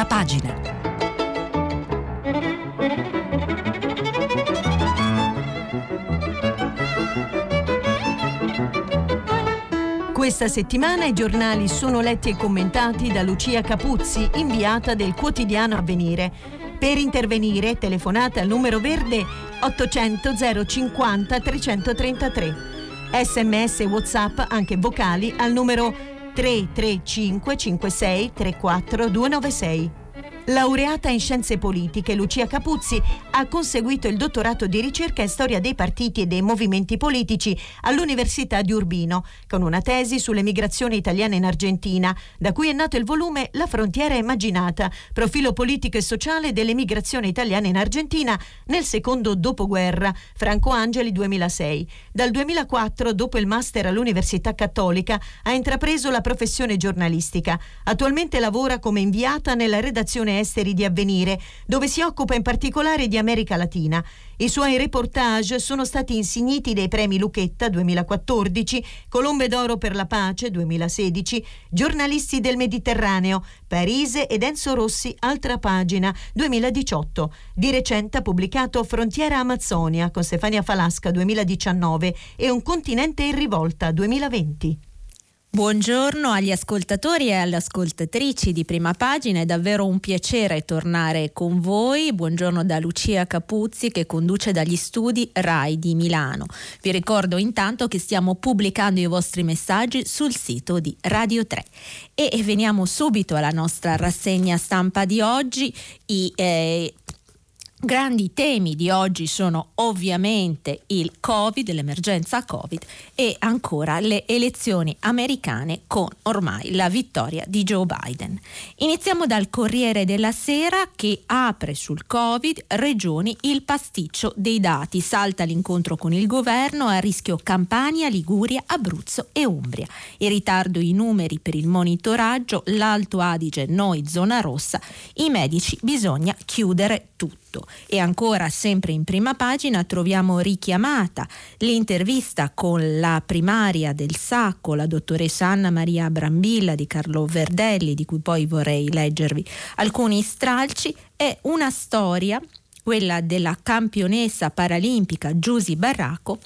prima pagina. Questa settimana i giornali sono letti e commentati da Lucia Capuzzi, inviata del quotidiano Avvenire. Per intervenire telefonate al numero verde 800 050 333. Sms WhatsApp anche vocali al numero 335 56 34 296. Laureata in scienze politiche, Lucia Capuzzi ha conseguito il dottorato di ricerca in storia dei partiti e dei movimenti politici all'Università di Urbino, con una tesi sulle migrazioni italiane in Argentina, da cui è nato il volume La frontiera immaginata, profilo politico e sociale delle migrazioni italiane in Argentina nel secondo dopoguerra, Franco Angeli 2006. Dal 2004, dopo il master all'Università Cattolica, ha intrapreso la professione giornalistica. Attualmente lavora come inviata nella redazione esteri di Avvenire, dove si occupa in particolare di America Latina. I suoi reportage sono stati insigniti dei premi Luchetta 2014, Colombe d'Oro per la Pace 2016, Giornalisti del Mediterraneo, Parise ed Enzo Rossi, altra pagina 2018. Di recente ha pubblicato Frontiera Amazzonia con Stefania Falasca 2019 e Un continente in rivolta 2020. Buongiorno agli ascoltatori e alle ascoltatrici di prima pagina, è davvero un piacere tornare con voi. Buongiorno da Lucia Capuzzi che conduce dagli studi RAI di Milano. Vi ricordo intanto che stiamo pubblicando i vostri messaggi sul sito di Radio 3 e veniamo subito alla nostra rassegna stampa di oggi. I, eh, Grandi temi di oggi sono ovviamente il Covid, l'emergenza Covid e ancora le elezioni americane con ormai la vittoria di Joe Biden. Iniziamo dal Corriere della Sera che apre sul Covid, regioni il pasticcio dei dati, salta l'incontro con il governo a rischio Campania, Liguria, Abruzzo e Umbria. In ritardo i numeri per il monitoraggio, l'Alto Adige noi zona rossa, i medici bisogna chiudere tutto tutto. E ancora, sempre in prima pagina, troviamo richiamata l'intervista con la primaria del Sacco, la dottoressa Anna Maria Brambilla di Carlo Verdelli, di cui poi vorrei leggervi alcuni stralci. È una storia, quella della campionessa paralimpica Giusy Barraco,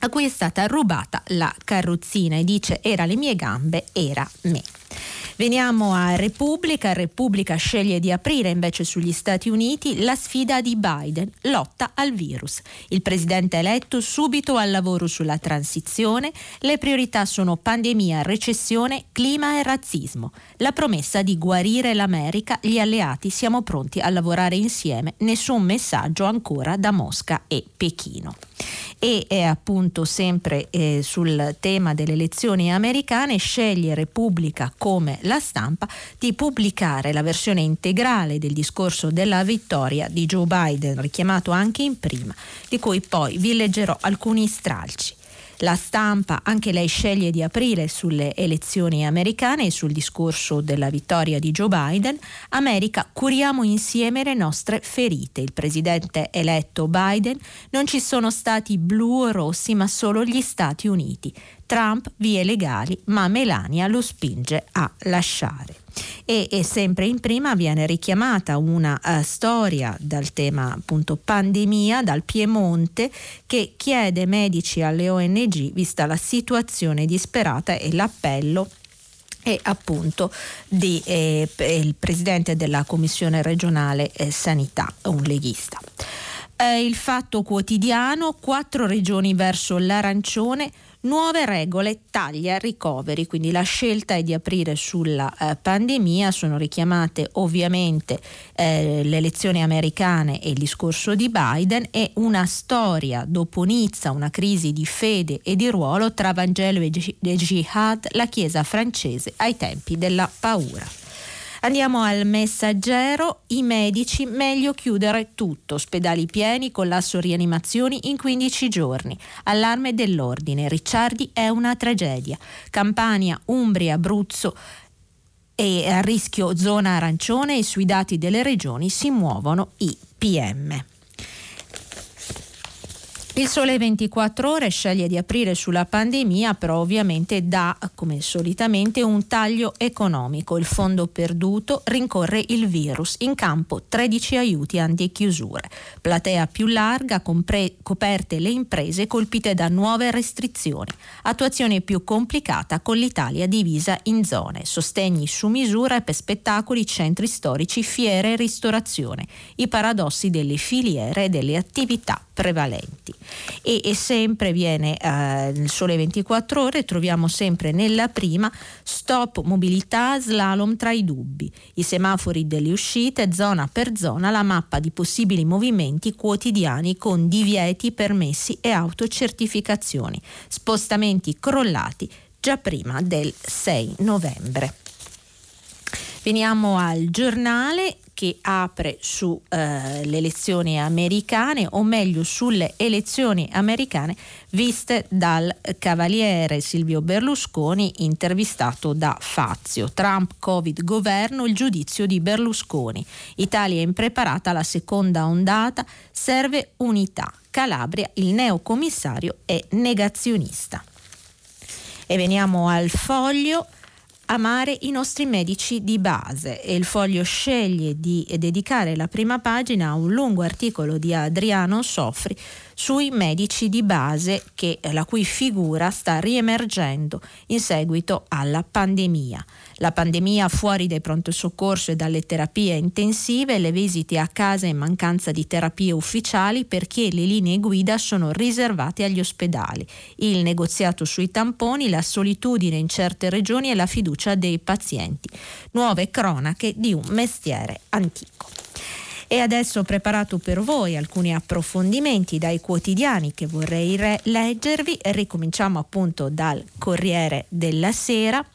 a cui è stata rubata la carrozzina e dice era le mie gambe, era me. Veniamo a Repubblica. Repubblica sceglie di aprire invece sugli Stati Uniti la sfida di Biden, lotta al virus. Il presidente eletto subito al lavoro sulla transizione. Le priorità sono pandemia, recessione, clima e razzismo. La promessa di guarire l'America, gli alleati siamo pronti a lavorare insieme. Nessun messaggio ancora da Mosca e Pechino e è appunto sempre eh, sul tema delle elezioni americane sceglie Repubblica come la stampa di pubblicare la versione integrale del discorso della vittoria di Joe Biden richiamato anche in prima di cui poi vi leggerò alcuni stralci. La stampa anche lei sceglie di aprire sulle elezioni americane e sul discorso della vittoria di Joe Biden. America, curiamo insieme le nostre ferite. Il presidente eletto Biden non ci sono stati blu o rossi, ma solo gli Stati Uniti. Trump vie legali, ma Melania lo spinge a lasciare. E, e, sempre in prima viene richiamata una uh, storia dal tema appunto pandemia dal Piemonte che chiede medici alle ONG vista la situazione disperata e l'appello e appunto di, eh, il presidente della commissione regionale eh, sanità, un leghista. Eh, il fatto quotidiano, quattro regioni verso l'arancione, Nuove regole, taglia, ricoveri, quindi la scelta è di aprire sulla eh, pandemia, sono richiamate ovviamente eh, le elezioni americane e il discorso di Biden e una storia dopo Nizza, una crisi di fede e di ruolo tra Vangelo e Jihad, la Chiesa francese ai tempi della paura. Andiamo al messaggero, i medici meglio chiudere tutto, ospedali pieni, collasso rianimazioni in 15 giorni. Allarme dell'ordine, Ricciardi è una tragedia. Campania, Umbria, Abruzzo e a rischio zona arancione e sui dati delle regioni si muovono i PM. Il Sole 24 ore sceglie di aprire sulla pandemia, però ovviamente dà, come solitamente, un taglio economico. Il fondo perduto rincorre il virus. In campo 13 aiuti anti-chiusure. Platea più larga, compre- coperte le imprese colpite da nuove restrizioni. Attuazione più complicata con l'Italia divisa in zone. Sostegni su misura per spettacoli, centri storici, fiere e ristorazione. I paradossi delle filiere e delle attività prevalenti e, e sempre viene eh, nel sole 24 ore troviamo sempre nella prima stop mobilità slalom tra i dubbi. I semafori delle uscite zona per zona la mappa di possibili movimenti quotidiani con divieti permessi e autocertificazioni. Spostamenti crollati già prima del 6 novembre Veniamo al giornale che apre sulle eh, elezioni americane, o meglio sulle elezioni americane viste dal cavaliere Silvio Berlusconi intervistato da Fazio. Trump, Covid, governo, il giudizio di Berlusconi. Italia impreparata alla seconda ondata, serve unità. Calabria, il neocommissario è negazionista. E veniamo al foglio amare i nostri medici di base e il foglio sceglie di dedicare la prima pagina a un lungo articolo di Adriano Soffri sui medici di base che, la cui figura sta riemergendo in seguito alla pandemia. La pandemia fuori dai pronto soccorso e dalle terapie intensive, le visite a casa in mancanza di terapie ufficiali perché le linee guida sono riservate agli ospedali, il negoziato sui tamponi, la solitudine in certe regioni e la fiducia dei pazienti. Nuove cronache di un mestiere antico. E adesso ho preparato per voi alcuni approfondimenti dai quotidiani che vorrei re- leggervi. Ricominciamo appunto dal Corriere della Sera.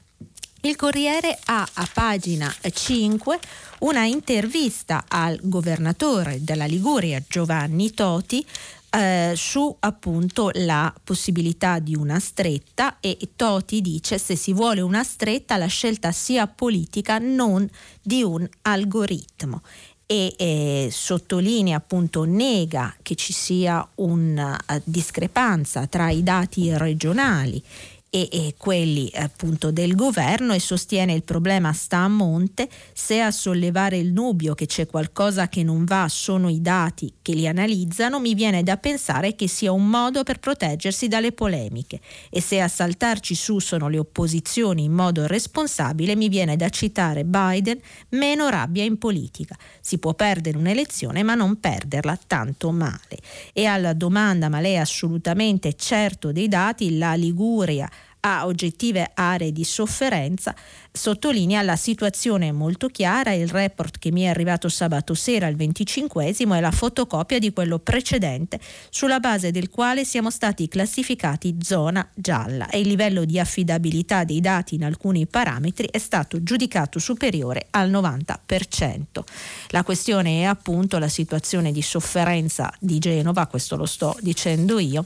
Il Corriere ha a pagina 5 una intervista al governatore della Liguria Giovanni Toti eh, su appunto la possibilità di una stretta e Toti dice se si vuole una stretta la scelta sia politica non di un algoritmo. E eh, sottolinea appunto nega che ci sia una uh, discrepanza tra i dati regionali e, e quelli appunto del governo e sostiene il problema sta a monte, se a sollevare il dubbio che c'è qualcosa che non va sono i dati che li analizzano, mi viene da pensare che sia un modo per proteggersi dalle polemiche e se a saltarci su sono le opposizioni in modo responsabile, mi viene da citare Biden, meno rabbia in politica. Si può perdere un'elezione ma non perderla tanto male. E alla domanda ma lei è assolutamente certo dei dati, la Liguria a oggettive aree di sofferenza, sottolinea la situazione molto chiara, il report che mi è arrivato sabato sera, il 25 è la fotocopia di quello precedente, sulla base del quale siamo stati classificati zona gialla e il livello di affidabilità dei dati in alcuni parametri è stato giudicato superiore al 90%. La questione è appunto la situazione di sofferenza di Genova, questo lo sto dicendo io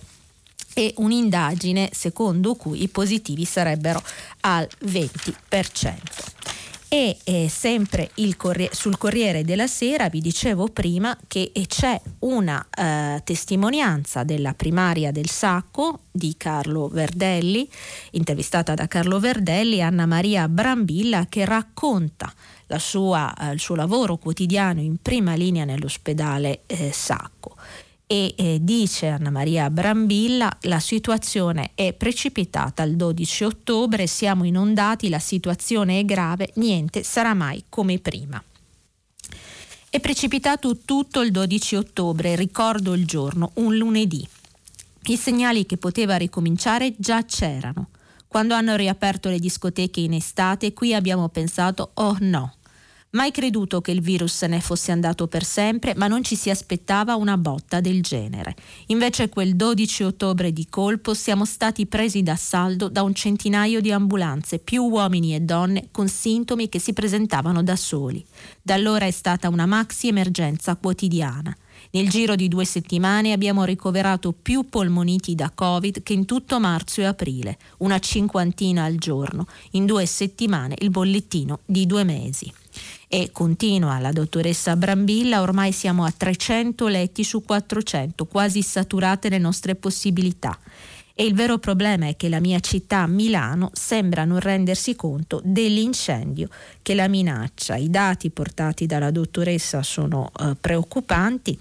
e un'indagine secondo cui i positivi sarebbero al 20%. E eh, sempre Corriere, sul Corriere della Sera vi dicevo prima che c'è una eh, testimonianza della primaria del Sacco di Carlo Verdelli, intervistata da Carlo Verdelli, Anna Maria Brambilla, che racconta sua, eh, il suo lavoro quotidiano in prima linea nell'ospedale eh, Sacco e eh, dice Anna Maria Brambilla la situazione è precipitata il 12 ottobre, siamo inondati, la situazione è grave, niente sarà mai come prima. È precipitato tutto il 12 ottobre, ricordo il giorno, un lunedì. I segnali che poteva ricominciare già c'erano. Quando hanno riaperto le discoteche in estate, qui abbiamo pensato, oh no, Mai creduto che il virus ne fosse andato per sempre, ma non ci si aspettava una botta del genere. Invece quel 12 ottobre di colpo siamo stati presi d'assalto da un centinaio di ambulanze, più uomini e donne con sintomi che si presentavano da soli. Da allora è stata una maxi emergenza quotidiana. Nel giro di due settimane abbiamo ricoverato più polmoniti da Covid che in tutto marzo e aprile, una cinquantina al giorno. In due settimane il bollettino di due mesi E continua la dottoressa Brambilla, ormai siamo a 300 letti su 400, quasi saturate le nostre possibilità. E il vero problema è che la mia città, Milano, sembra non rendersi conto dell'incendio che la minaccia. I dati portati dalla dottoressa sono eh, preoccupanti.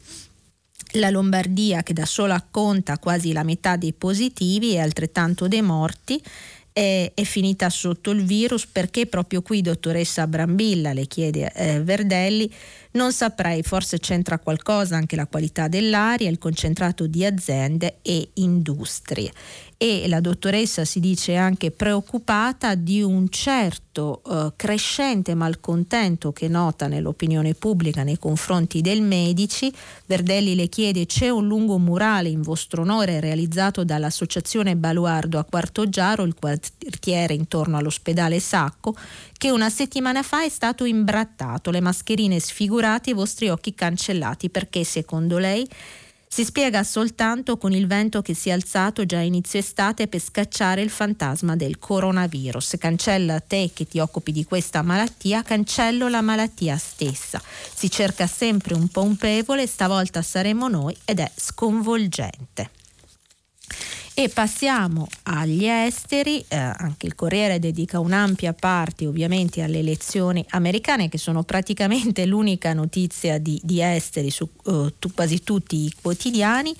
La Lombardia, che da sola conta quasi la metà dei positivi e altrettanto dei morti, è, è, finita sotto il virus perché proprio qui, dottoressa Brambilla, le chiede eh, Verdelli, non saprei, forse c'entra qualcosa anche la qualità dell'aria, il concentrato di aziende e industrie e la dottoressa si dice anche preoccupata di un certo eh, crescente malcontento che nota nell'opinione pubblica nei confronti dei medici. Verdelli le chiede c'è un lungo murale in vostro onore realizzato dall'associazione Baluardo a Quartoggiaro, il quartiere intorno all'ospedale Sacco, che una settimana fa è stato imbrattato, le mascherine sfigurate, i vostri occhi cancellati. Perché secondo lei si spiega soltanto con il vento che si è alzato già a inizio estate per scacciare il fantasma del coronavirus. Cancella te che ti occupi di questa malattia, cancello la malattia stessa. Si cerca sempre un pompevole, stavolta saremo noi ed è sconvolgente. E passiamo agli esteri, eh, anche il Corriere dedica un'ampia parte ovviamente alle elezioni americane che sono praticamente l'unica notizia di, di esteri su uh, tu, quasi tutti i quotidiani.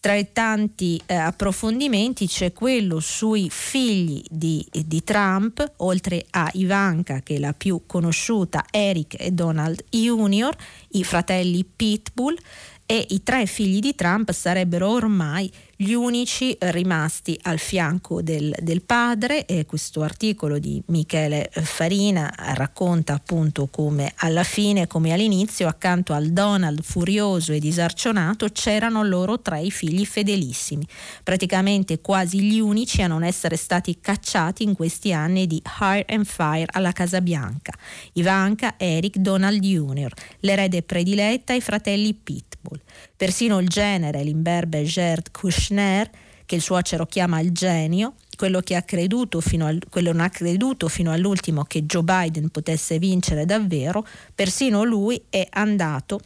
Tra i tanti eh, approfondimenti c'è quello sui figli di, di, Trump, oltre a Ivanka che è la più conosciuta, Eric e Donald Jr., i fratelli Pitbull e i tre figli di Trump sarebbero ormai gli unici rimasti al fianco del, del padre e questo articolo di Michele Farina racconta appunto come alla fine, come all'inizio, accanto al Donald furioso e disarcionato c'erano loro tre figli fedelissimi, praticamente quasi gli unici a non essere stati cacciati in questi anni di hire and fire alla Casa Bianca. Ivanka, Eric, Donald Jr., l'erede prediletta e i fratelli Pitbull. Persino il genere, l'imberbe Gerd Kushner, che il suocero chiama il genio, quello che ha creduto fino al, quello non ha creduto fino all'ultimo che Joe Biden potesse vincere davvero, persino lui è andato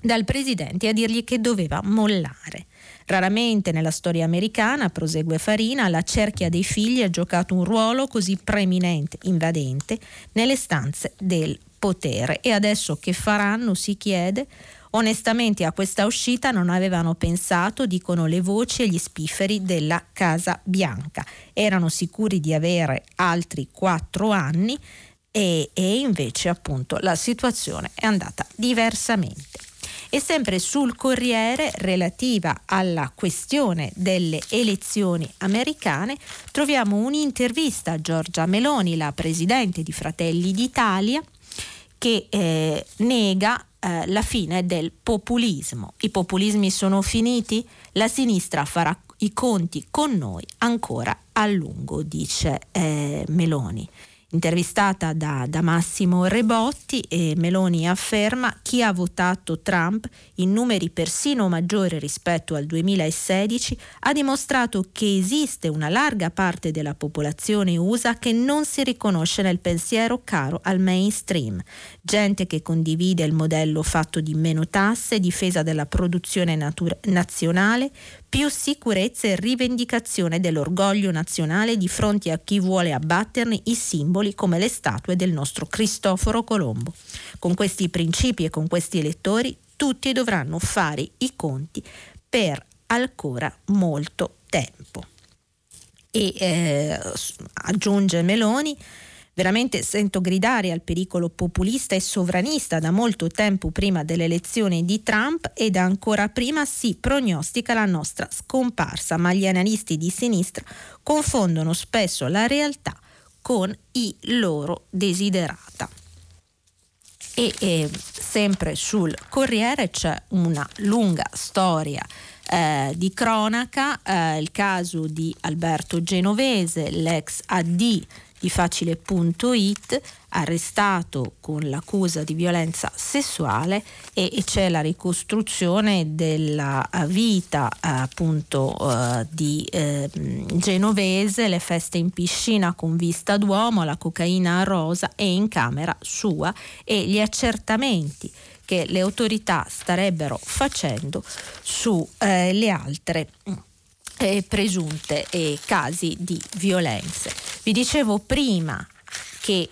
dal presidente a dirgli che doveva mollare. Raramente nella storia americana, prosegue Farina, la cerchia dei figli ha giocato un ruolo così preeminente, invadente, nelle stanze del potere. E adesso che faranno, si chiede, Onestamente a questa uscita non avevano pensato, dicono le voci e gli spifferi della Casa Bianca. Erano sicuri di avere altri quattro anni e, e invece appunto la situazione è andata diversamente. E sempre sul Corriere, relativa alla questione delle elezioni americane, troviamo un'intervista a Giorgia Meloni, la presidente di Fratelli d'Italia, che eh, nega eh, la fine del populismo. I populismi sono finiti? La sinistra farà i conti con noi ancora a lungo, dice eh, Meloni. Intervistata da, da, Massimo Rebotti, Meloni afferma chi ha votato Trump in numeri persino maggiori rispetto al 2016 ha dimostrato che esiste una larga parte della popolazione USA che non si riconosce nel pensiero caro al mainstream, gente che condivide il modello fatto di meno tasse, difesa della produzione natura- nazionale, più sicurezza e rivendicazione dell'orgoglio nazionale di fronte a chi vuole abbatterne i simboli come le statue del nostro Cristoforo Colombo. Con questi principi e con questi elettori tutti dovranno fare i conti per ancora molto tempo. E eh, aggiunge Meloni, Veramente sento gridare al pericolo populista e sovranista da molto tempo prima delle elezioni di Trump ed ancora prima si prognostica la nostra scomparsa, ma gli analisti di sinistra confondono spesso la realtà con i loro desiderata. E eh, sempre sul Corriere c'è una lunga storia eh, di cronaca, eh, il caso di Alberto Genovese, l'ex AD di facile.it, arrestato con l'accusa di violenza sessuale e, e c'è la ricostruzione della vita appunto uh, di eh, genovese, le feste in piscina con vista d'uomo, la cocaina a rosa e in camera sua e gli accertamenti che le autorità starebbero facendo sulle eh, altre eh, presunte eh, casi di violenze. Vi dicevo prima che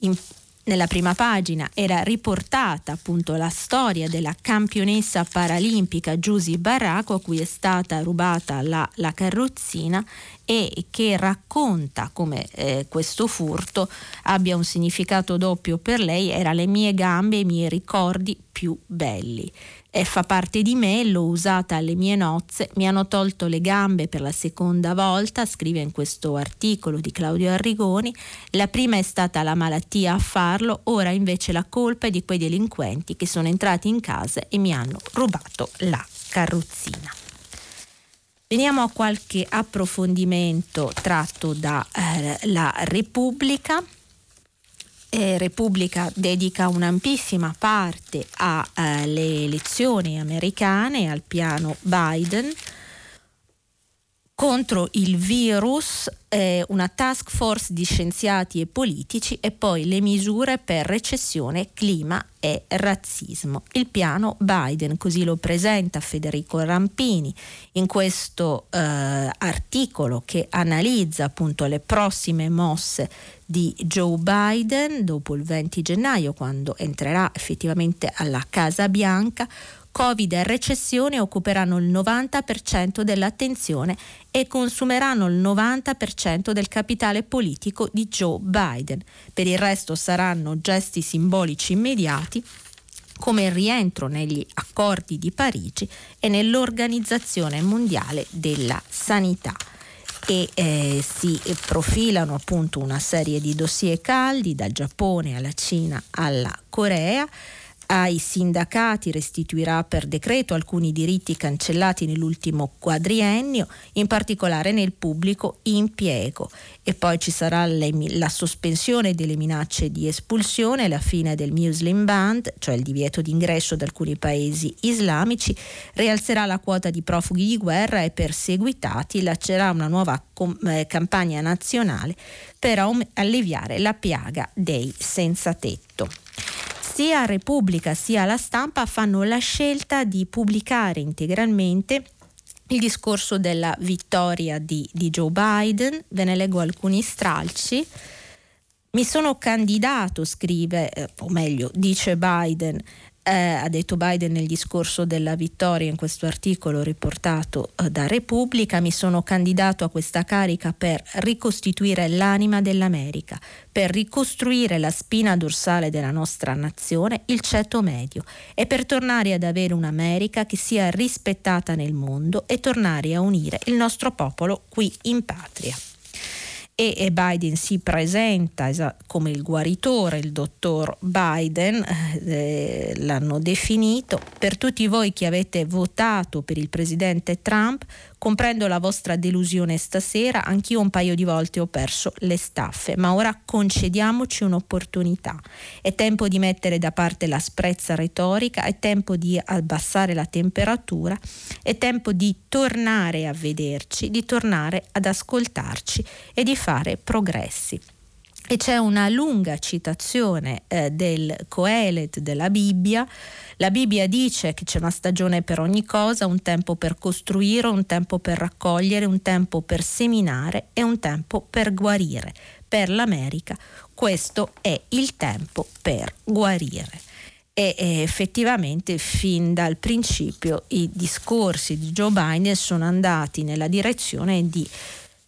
in, nella prima pagina era riportata appunto la storia della campionessa paralimpica Giusy Barraco a cui è stata rubata la, la carrozzina e che racconta come eh, questo furto abbia un significato doppio per lei, era le mie gambe e i miei ricordi più belli. E fa parte di me, l'ho usata alle mie nozze, mi hanno tolto le gambe per la seconda volta, scrive in questo articolo di Claudio Arrigoni, la prima è stata la malattia a farlo, ora invece la colpa è di quei delinquenti che sono entrati in casa e mi hanno rubato la carrozzina. Veniamo a qualche approfondimento tratto dalla eh, Repubblica. Eh, Repubblica dedica un'ampissima parte alle eh, elezioni americane, al piano Biden contro il virus, eh, una task force di scienziati e politici e poi le misure per recessione, clima e razzismo. Il piano Biden, così lo presenta Federico Rampini in questo eh, articolo che analizza appunto le prossime mosse di Joe Biden dopo il 20 gennaio quando entrerà effettivamente alla Casa Bianca Covid e recessione occuperanno il 90% dell'attenzione e consumeranno il 90% del capitale politico di Joe Biden. Per il resto saranno gesti simbolici immediati come il rientro negli accordi di Parigi e nell'Organizzazione Mondiale della Sanità e eh, si profilano appunto una serie di dossier caldi dal Giappone alla Cina alla Corea ai sindacati restituirà per decreto alcuni diritti cancellati nell'ultimo quadriennio, in particolare nel pubblico impiego. E poi ci sarà le, la sospensione delle minacce di espulsione, la fine del Muslim Band, cioè il divieto di ingresso da alcuni paesi islamici, rialzerà la quota di profughi di guerra e perseguitati, lancerà una nuova eh, campagna nazionale per alleviare la piaga dei senza tetto sia Repubblica sia la stampa fanno la scelta di pubblicare integralmente il discorso della vittoria di, di Joe Biden. Ve ne leggo alcuni stralci. Mi sono candidato, scrive, eh, o meglio, dice Biden, eh, ha detto Biden nel discorso della vittoria in questo articolo riportato eh, da Repubblica, mi sono candidato a questa carica per ricostituire l'anima dell'America, per ricostruire la spina dorsale della nostra nazione, il ceto medio, e per tornare ad avere un'America che sia rispettata nel mondo e tornare a unire il nostro popolo qui in patria e Biden si presenta come il guaritore, il dottor Biden, eh, l'hanno definito. Per tutti voi che avete votato per il presidente Trump, Comprendo la vostra delusione stasera, anch'io un paio di volte ho perso le staffe, ma ora concediamoci un'opportunità. È tempo di mettere da parte la sprezza retorica, è tempo di abbassare la temperatura, è tempo di tornare a vederci, di tornare ad ascoltarci e di fare progressi. E c'è una lunga citazione eh, del Coelet della Bibbia la Bibbia dice che c'è una stagione per ogni cosa, un tempo per costruire, un tempo per raccogliere, un tempo per seminare e un tempo per guarire. Per l'America questo è il tempo per guarire. E, effettivamente fin dal principio i discorsi di Joe Biden sono andati nella direzione di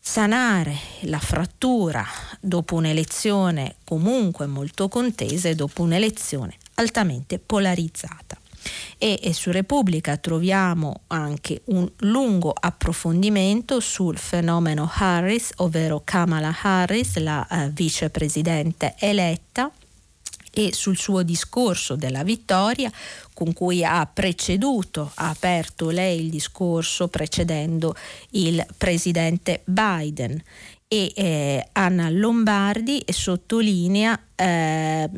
sanare la frattura dopo un'elezione comunque molto contesa e dopo un'elezione altamente polarizzata. E, e, su Repubblica troviamo anche un lungo approfondimento sul fenomeno Harris, ovvero Kamala Harris, la eh, vicepresidente eletta, e sul suo discorso della vittoria con cui ha preceduto, ha aperto lei il discorso precedendo il presidente Biden e eh, Anna Lombardi sottolinea eh,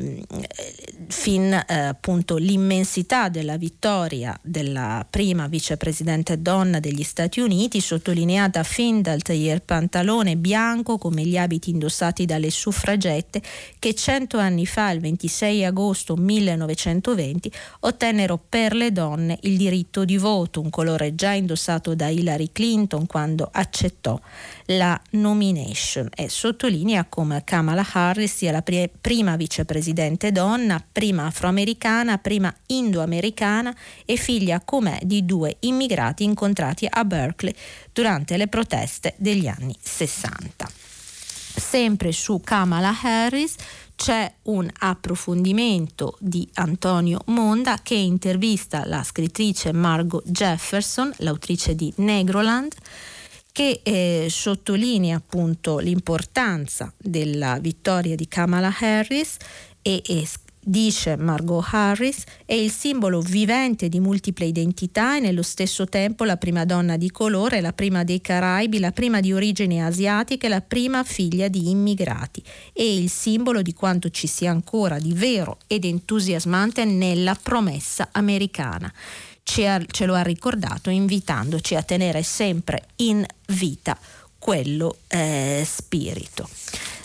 fin eh, appunto l'immensità della vittoria della prima vicepresidente donna degli Stati Uniti, sottolineata fin dal taglier pantalone bianco come gli abiti indossati dalle suffragette che cento anni fa, il 26 agosto 1920, ottennero per le donne il diritto di voto, un colore già indossato da Hillary Clinton quando accettò la nomination e sottolinea come Kamala Harris sia la prima prima vicepresidente donna, prima afroamericana, prima indoamericana e figlia com'è di due immigrati incontrati a Berkeley durante le proteste degli anni 60. Sempre su Kamala Harris c'è un approfondimento di Antonio Monda che intervista la scrittrice Margot Jefferson, l'autrice di Negroland, che eh, sottolinea appunto l'importanza della vittoria di Kamala Harris e, e dice Margot Harris, è il simbolo vivente di multiple identità e nello stesso tempo la prima donna di colore, la prima dei Caraibi, la prima di origini asiatiche, la prima figlia di immigrati. È il simbolo di quanto ci sia ancora di vero ed entusiasmante nella promessa americana ce lo ha ricordato invitandoci a tenere sempre in vita quello eh, spirito.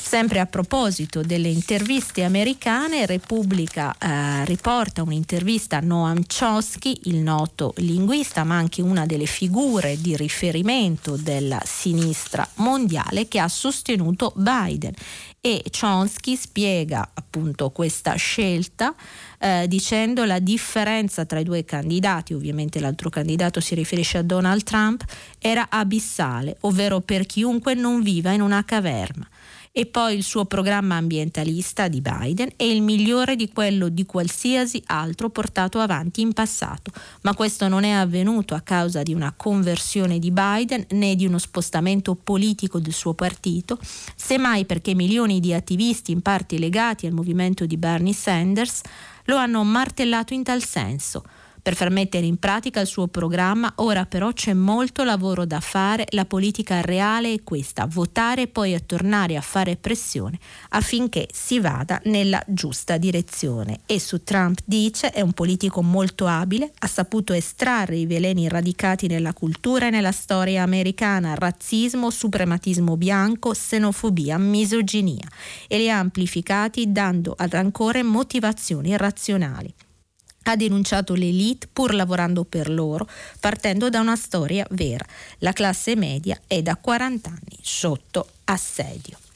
Sempre a proposito delle interviste americane, Repubblica eh, riporta un'intervista a Noam Chomsky, il noto linguista, ma anche una delle figure di riferimento della sinistra mondiale che ha sostenuto Biden. E Chomsky spiega appunto questa scelta eh, dicendo la differenza tra i due candidati, ovviamente l'altro candidato si riferisce a Donald Trump, era abissale, ovvero per chiunque non viva in una caverna e poi il suo programma ambientalista di Biden è il migliore di quello di qualsiasi altro portato avanti in passato, ma questo non è avvenuto a causa di una conversione di Biden né di uno spostamento politico del suo partito, semmai perché milioni di attivisti in parte legati al movimento di Bernie Sanders lo hanno martellato in tal senso per far mettere in pratica il suo programma. Ora però c'è molto lavoro da fare, la politica reale è questa, votare e poi tornare a fare pressione affinché si vada nella giusta direzione. E su Trump dice è un politico molto abile, ha saputo estrarre i veleni radicati nella cultura e nella storia americana, razzismo, suprematismo bianco, xenofobia, misoginia. E li ha amplificati dando ad ancora motivazioni razionali ha denunciato l'elite pur lavorando per loro, partendo da una storia vera. La classe media è da 40 anni sotto assedio.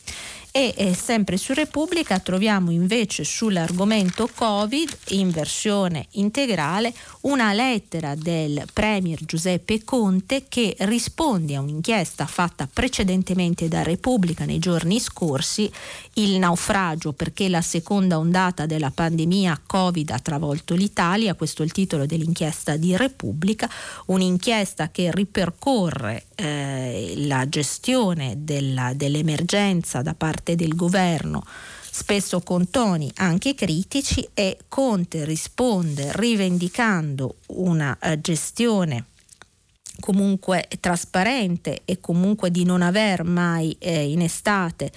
E eh, sempre su Repubblica troviamo invece sull'argomento Covid in versione integrale una lettera del Premier Giuseppe Conte che risponde a un'inchiesta fatta precedentemente da Repubblica nei giorni scorsi, il naufragio perché la seconda ondata della pandemia Covid ha travolto l'Italia, questo è il titolo dell'inchiesta di Repubblica, un'inchiesta che ripercorre eh, la gestione della, dell'emergenza da parte del governo spesso con toni anche critici e Conte risponde rivendicando una uh, gestione comunque trasparente e comunque di non aver mai eh, in estate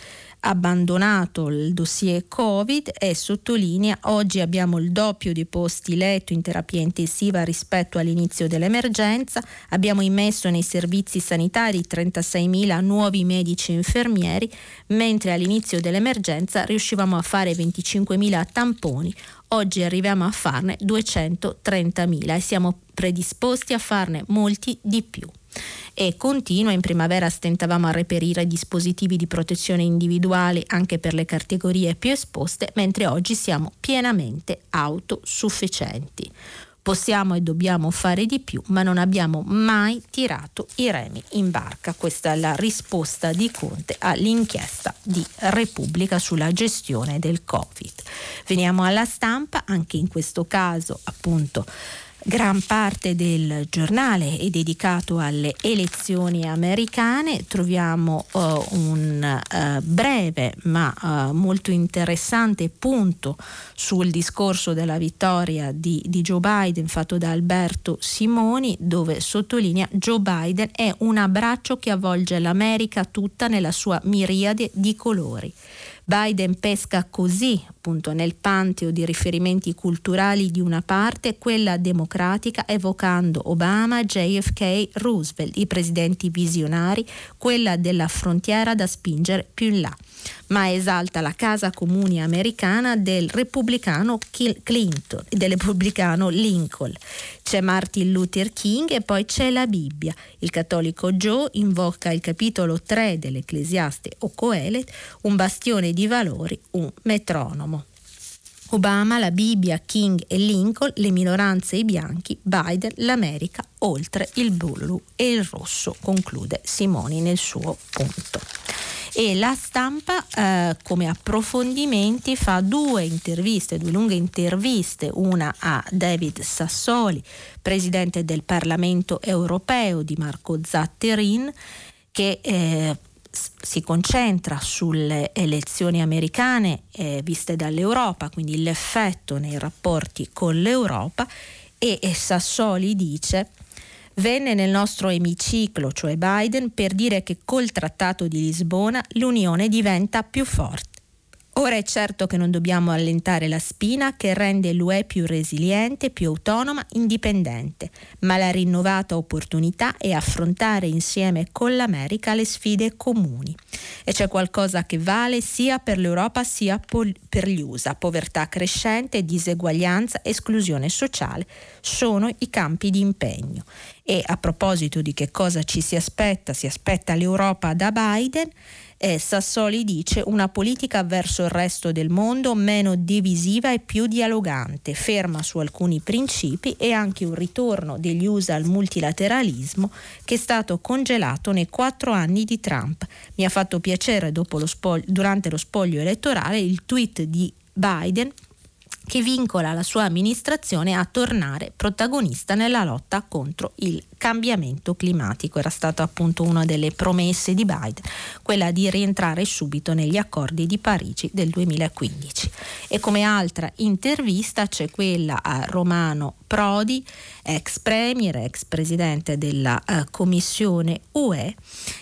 abbandonato il dossier Covid e sottolinea oggi abbiamo il doppio di posti letto in terapia intensiva rispetto all'inizio dell'emergenza, abbiamo immesso nei servizi sanitari 36.000 nuovi medici e infermieri, mentre all'inizio dell'emergenza riuscivamo a fare 25.000 tamponi, oggi arriviamo a farne 230.000 e siamo predisposti a farne molti di più e continua. In primavera stentavamo a reperire dispositivi di protezione individuali anche per le categorie più esposte, mentre oggi siamo pienamente autosufficienti. Possiamo e dobbiamo fare di più, ma non abbiamo mai tirato i remi in barca. Questa è la risposta di Conte all'inchiesta di Repubblica sulla gestione del Covid. Veniamo alla stampa, anche in questo caso appunto Gran parte del giornale è dedicato alle elezioni americane, troviamo uh, un uh, breve ma uh, molto interessante punto sul discorso della vittoria di, di, Joe Biden fatto da Alberto Simoni dove sottolinea Joe Biden è un abbraccio che avvolge l'America tutta nella sua miriade di colori. Biden pesca così, appunto, nel panteo di riferimenti culturali di una parte, quella democratica, evocando Obama, JFK, Roosevelt, i presidenti visionari, quella della frontiera da spingere più in là ma esalta la casa comune americana del repubblicano Clinton e del repubblicano Lincoln. C'è Martin Luther King e poi c'è la Bibbia. Il cattolico Joe invoca il capitolo 3 dell'Ecclesiaste o Coelet, un bastione di valori, un metronomo. Obama, la Bibbia, King e Lincoln, le minoranze e i bianchi, Biden, l'America, oltre il blu e il rosso, conclude Simoni nel suo punto e la stampa eh, come approfondimenti fa due interviste, due lunghe interviste, una a David Sassoli, presidente del Parlamento europeo di Marco Zatterin, che eh, si concentra sulle elezioni americane eh, viste dall'Europa, quindi l'effetto nei rapporti con l'Europa e, e Sassoli dice venne nel nostro emiciclo, cioè Biden, per dire che col Trattato di Lisbona l'Unione diventa più forte. Ora è certo che non dobbiamo allentare la spina che rende l'UE più resiliente, più autonoma, indipendente, ma la rinnovata opportunità è affrontare insieme con l'America le sfide comuni. E c'è qualcosa che vale sia per l'Europa sia per gli USA. Povertà crescente, diseguaglianza, esclusione sociale sono i campi di impegno. E a proposito di che cosa ci si aspetta, si aspetta l'Europa da Biden, eh, Sassoli dice una politica verso il resto del mondo meno divisiva e più dialogante, ferma su alcuni principi e anche un ritorno degli USA al multilateralismo che è stato congelato nei quattro anni di Trump. Mi ha fatto piacere lo spoglio, durante lo spoglio elettorale il tweet di Biden che vincola la sua amministrazione a tornare protagonista nella lotta contro il cambiamento climatico. Era stata appunto una delle promesse di Biden, quella di rientrare subito negli accordi di Parigi del 2015. E come altra intervista c'è quella a Romano Prodi, ex premier, ex presidente della uh, Commissione UE,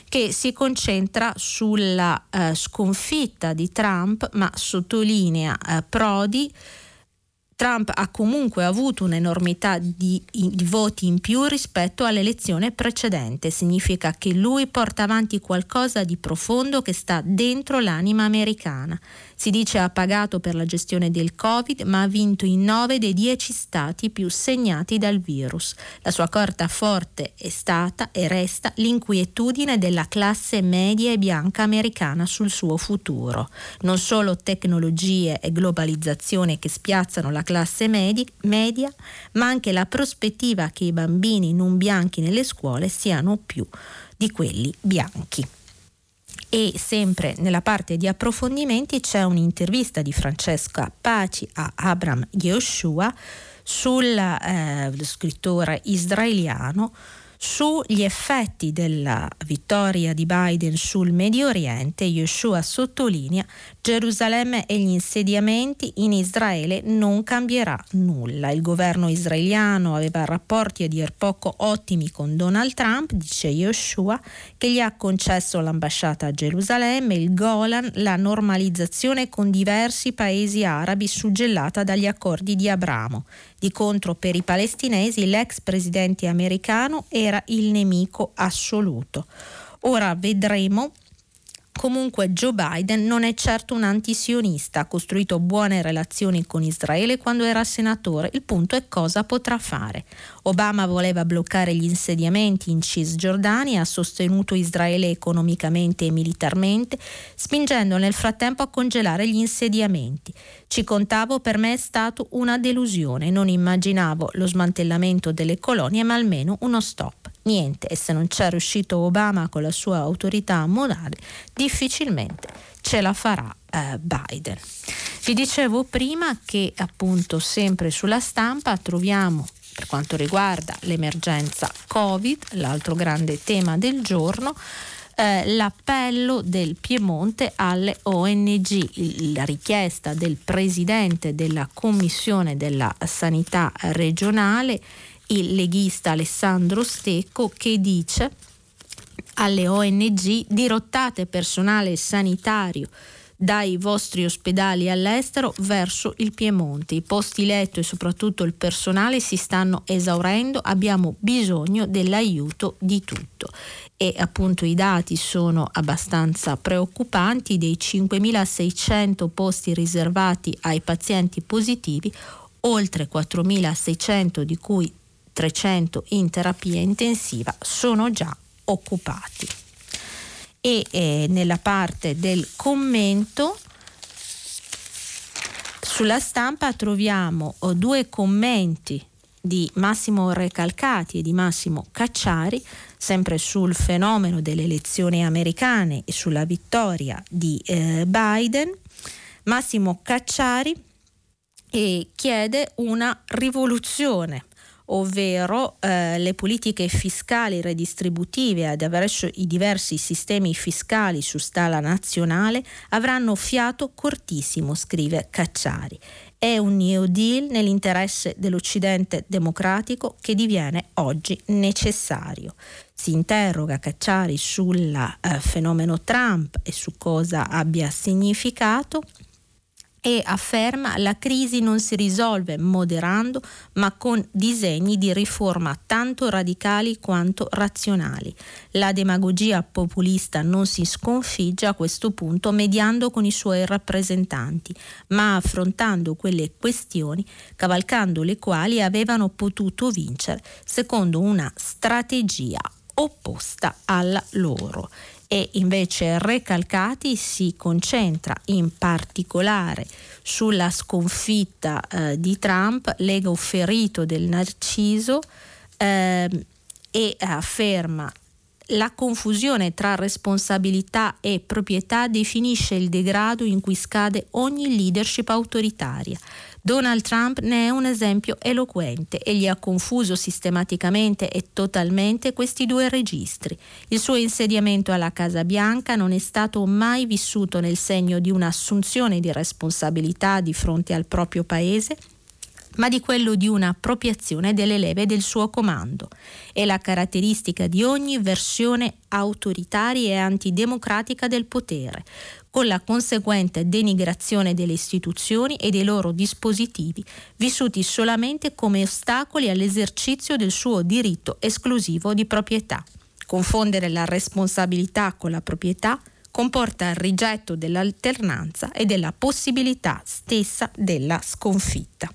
che si concentra sulla uh, sconfitta di Trump, ma sottolinea uh, Prodi Trump ha comunque avuto un'enormità di, di, voti in più rispetto all'elezione precedente. Significa che lui porta avanti qualcosa di profondo che sta dentro l'anima americana. Si dice ha pagato per la gestione del Covid, ma ha vinto in nove dei dieci stati più segnati dal virus. La sua corta forte è stata e resta l'inquietudine della classe media e bianca americana sul suo futuro. Non solo tecnologie e globalizzazione che spiazzano la classe medi- media, ma anche la prospettiva che i bambini non bianchi nelle scuole siano più di quelli bianchi e sempre nella parte di approfondimenti c'è un'intervista di Francesca Paci a Abram Yehoshua sul eh, scrittore israeliano sugli effetti della vittoria di Biden sul Medio Oriente, Yeshua sottolinea Gerusalemme e gli insediamenti in Israele non cambierà nulla. Il governo israeliano aveva rapporti a dir poco ottimi con Donald Trump, dice Yeshua, che gli ha concesso l'ambasciata a Gerusalemme, il Golan, la normalizzazione con diversi paesi arabi suggellata dagli accordi di Abramo. Di contro per i palestinesi l'ex presidente americano era il nemico assoluto. Ora vedremo Comunque Joe Biden non è certo un antisionista, ha costruito buone relazioni con Israele quando era senatore, il punto è cosa potrà fare. Obama voleva bloccare gli insediamenti in Cisgiordania, ha sostenuto Israele economicamente e militarmente, spingendo nel frattempo a congelare gli insediamenti. Ci contavo, per me è stato una delusione, non immaginavo lo smantellamento delle colonie, ma almeno uno stop niente e se non c'è riuscito Obama con la sua autorità morale, difficilmente ce la farà eh, Biden. Vi dicevo prima che appunto sempre sulla stampa troviamo per quanto riguarda l'emergenza Covid, l'altro grande tema del giorno, eh, l'appello del Piemonte alle ONG, la richiesta del presidente della Commissione della Sanità regionale, il leghista Alessandro Stecco, che dice alle ONG dirottate personale sanitario dai vostri ospedali all'estero verso il Piemonte. I posti letto e soprattutto il personale si stanno esaurendo, abbiamo bisogno dell'aiuto di tutto. E appunto i dati sono abbastanza preoccupanti, dei 5.600 posti riservati ai pazienti positivi, oltre 4.600 di cui 300 in terapia intensiva sono già occupati e eh, nella parte del commento sulla stampa troviamo oh, due commenti di Massimo Recalcati e di Massimo Cacciari, sempre sul fenomeno delle elezioni americane e sulla vittoria di eh, Biden. Massimo Cacciari eh, chiede una rivoluzione ovvero eh, le politiche fiscali redistributive attraverso i diversi sistemi fiscali su scala nazionale avranno fiato cortissimo, scrive Cacciari. È un New Deal nell'interesse dell'Occidente democratico che diviene oggi necessario. Si interroga Cacciari sul eh, fenomeno Trump e su cosa abbia significato e afferma la crisi non si risolve moderando ma con disegni di riforma tanto radicali quanto razionali. La demagogia populista non si sconfigge a questo punto mediando con i suoi rappresentanti, ma affrontando quelle questioni cavalcando le quali avevano potuto vincere secondo una strategia opposta alla loro e invece Recalcati si concentra in particolare sulla sconfitta eh, di Trump, l'ego ferito del Narciso eh, e afferma la confusione tra responsabilità e proprietà definisce il degrado in cui scade ogni leadership autoritaria. Donald Trump ne è un esempio eloquente. Egli ha confuso sistematicamente e totalmente questi due registri. Il suo insediamento alla Casa Bianca non è stato mai vissuto nel segno di un'assunzione di responsabilità di fronte al proprio paese ma di quello di un'appropriazione delle leve del suo comando. È la caratteristica di ogni versione autoritaria e antidemocratica del potere, con la conseguente denigrazione delle istituzioni e dei loro dispositivi, vissuti solamente come ostacoli all'esercizio del suo diritto esclusivo di proprietà. Confondere la responsabilità con la proprietà comporta il rigetto dell'alternanza e della possibilità stessa della sconfitta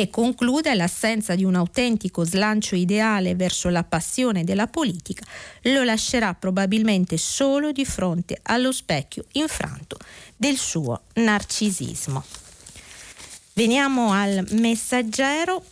e conclude l'assenza di un autentico slancio ideale verso la passione della politica lo lascerà probabilmente solo di fronte allo specchio infranto del suo narcisismo. Veniamo al messaggero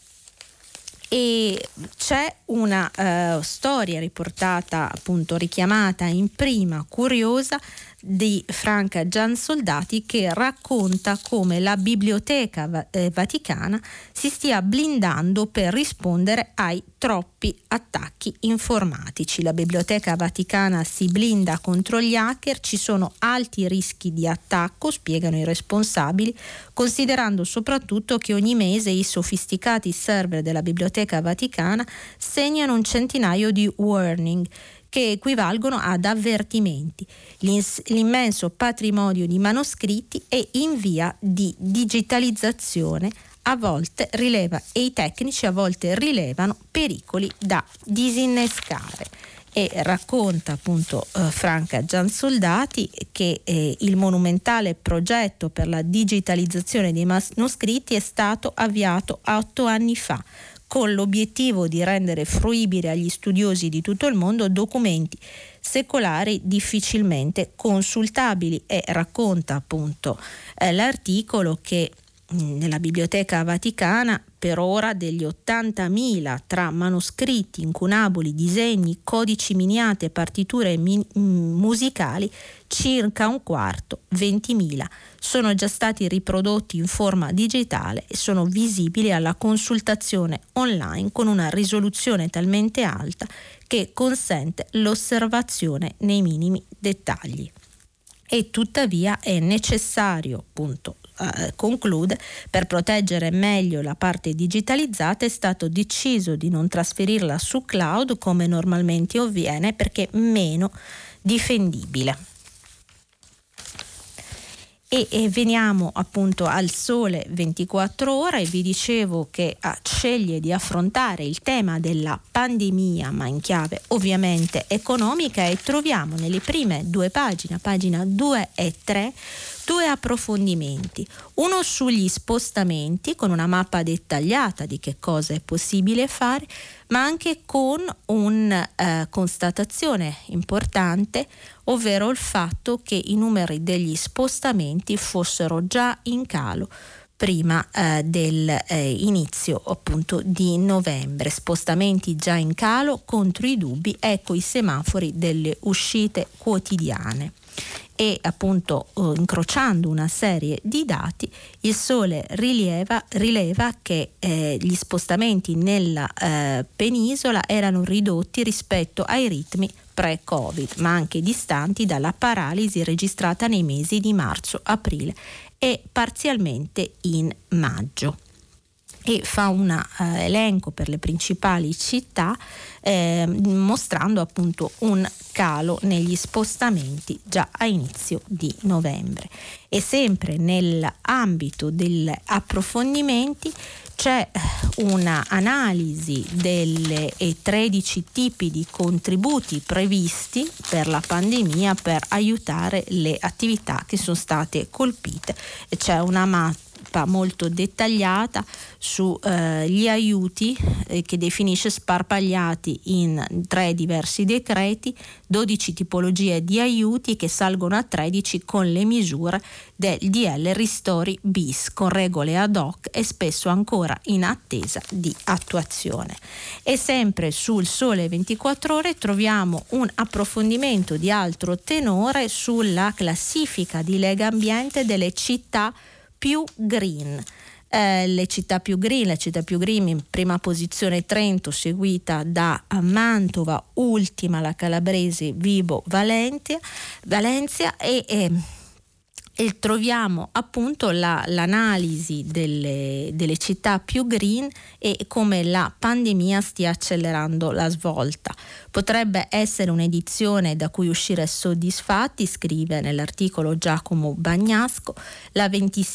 e c'è una uh, storia riportata appunto richiamata in prima curiosa di Franca Giansoldati che racconta come la Biblioteca eh, Vaticana si stia blindando per rispondere ai troppi attacchi informatici. La Biblioteca Vaticana si blinda contro gli hacker, ci sono alti rischi di attacco, spiegano i responsabili, considerando soprattutto che ogni mese i sofisticati server della Biblioteca Vaticana segnano un centinaio di warning che equivalgono ad avvertimenti. l'immenso patrimonio di manoscritti è in via di digitalizzazione a volte rileva e i tecnici a volte rilevano pericoli da disinnescare e racconta appunto eh, Franca Giansoldati che eh, il monumentale progetto per la digitalizzazione dei manoscritti è stato avviato otto anni fa con l'obiettivo di rendere fruibile agli studiosi di tutto il mondo documenti secolari difficilmente consultabili. E racconta appunto eh, l'articolo che mm, nella Biblioteca Vaticana per ora degli 80.000 tra manoscritti, incunaboli, disegni, codici miniati e partiture mi- musicali, circa un quarto, 20.000, sono già stati riprodotti in forma digitale e sono visibili alla consultazione online con una risoluzione talmente alta che consente l'osservazione nei minimi dettagli. E tuttavia è necessario, appunto, eh, conclude, per proteggere meglio la parte digitalizzata è stato deciso di non trasferirla su cloud come normalmente avviene perché meno difendibile. E, e, veniamo appunto al sole 24 ore e vi dicevo che ah, sceglie di affrontare il tema della pandemia ma in chiave ovviamente economica e troviamo nelle prime due pagine, pagina 2 e 3, due approfondimenti, uno sugli spostamenti con una mappa dettagliata di che cosa è possibile fare, ma anche con una eh, constatazione importante, ovvero il fatto che i numeri degli spostamenti fossero già in calo prima eh, dell'inizio eh, appunto di novembre. Spostamenti già in calo contro i dubbi, ecco i semafori delle uscite quotidiane e appunto eh, incrociando una serie di dati il Sole rileva, rileva che eh, gli spostamenti nella eh, penisola erano ridotti rispetto ai ritmi pre-Covid, ma anche distanti dalla paralisi registrata nei mesi di marzo, aprile e parzialmente in maggio e fa un uh, elenco per le principali città eh, mostrando appunto un calo negli spostamenti già a inizio di novembre. E sempre nell'ambito degli approfondimenti c'è un'analisi dei 13 tipi di contributi previsti per la pandemia per aiutare le attività che sono state colpite. C'è una mappa mappa molto dettagliata sugli eh, aiuti eh, che definisce sparpagliati in tre diversi decreti, 12 tipologie di aiuti che salgono a 13 con le misure del DL Ristori bis con regole ad hoc e spesso ancora in attesa di attuazione. E sempre sul Sole 24 ore troviamo un approfondimento di altro tenore sulla classifica di Lega Ambiente delle città più green. Eh, le città più green, la città più green in prima posizione Trento, seguita da Mantova, ultima la Calabrese, Vibo, Valentia, Valencia e, e e troviamo appunto la, l'analisi delle, delle, città più green e come la pandemia stia accelerando la svolta. Potrebbe essere un'edizione da cui uscire soddisfatti, scrive nell'articolo Giacomo Bagnasco, la, 20,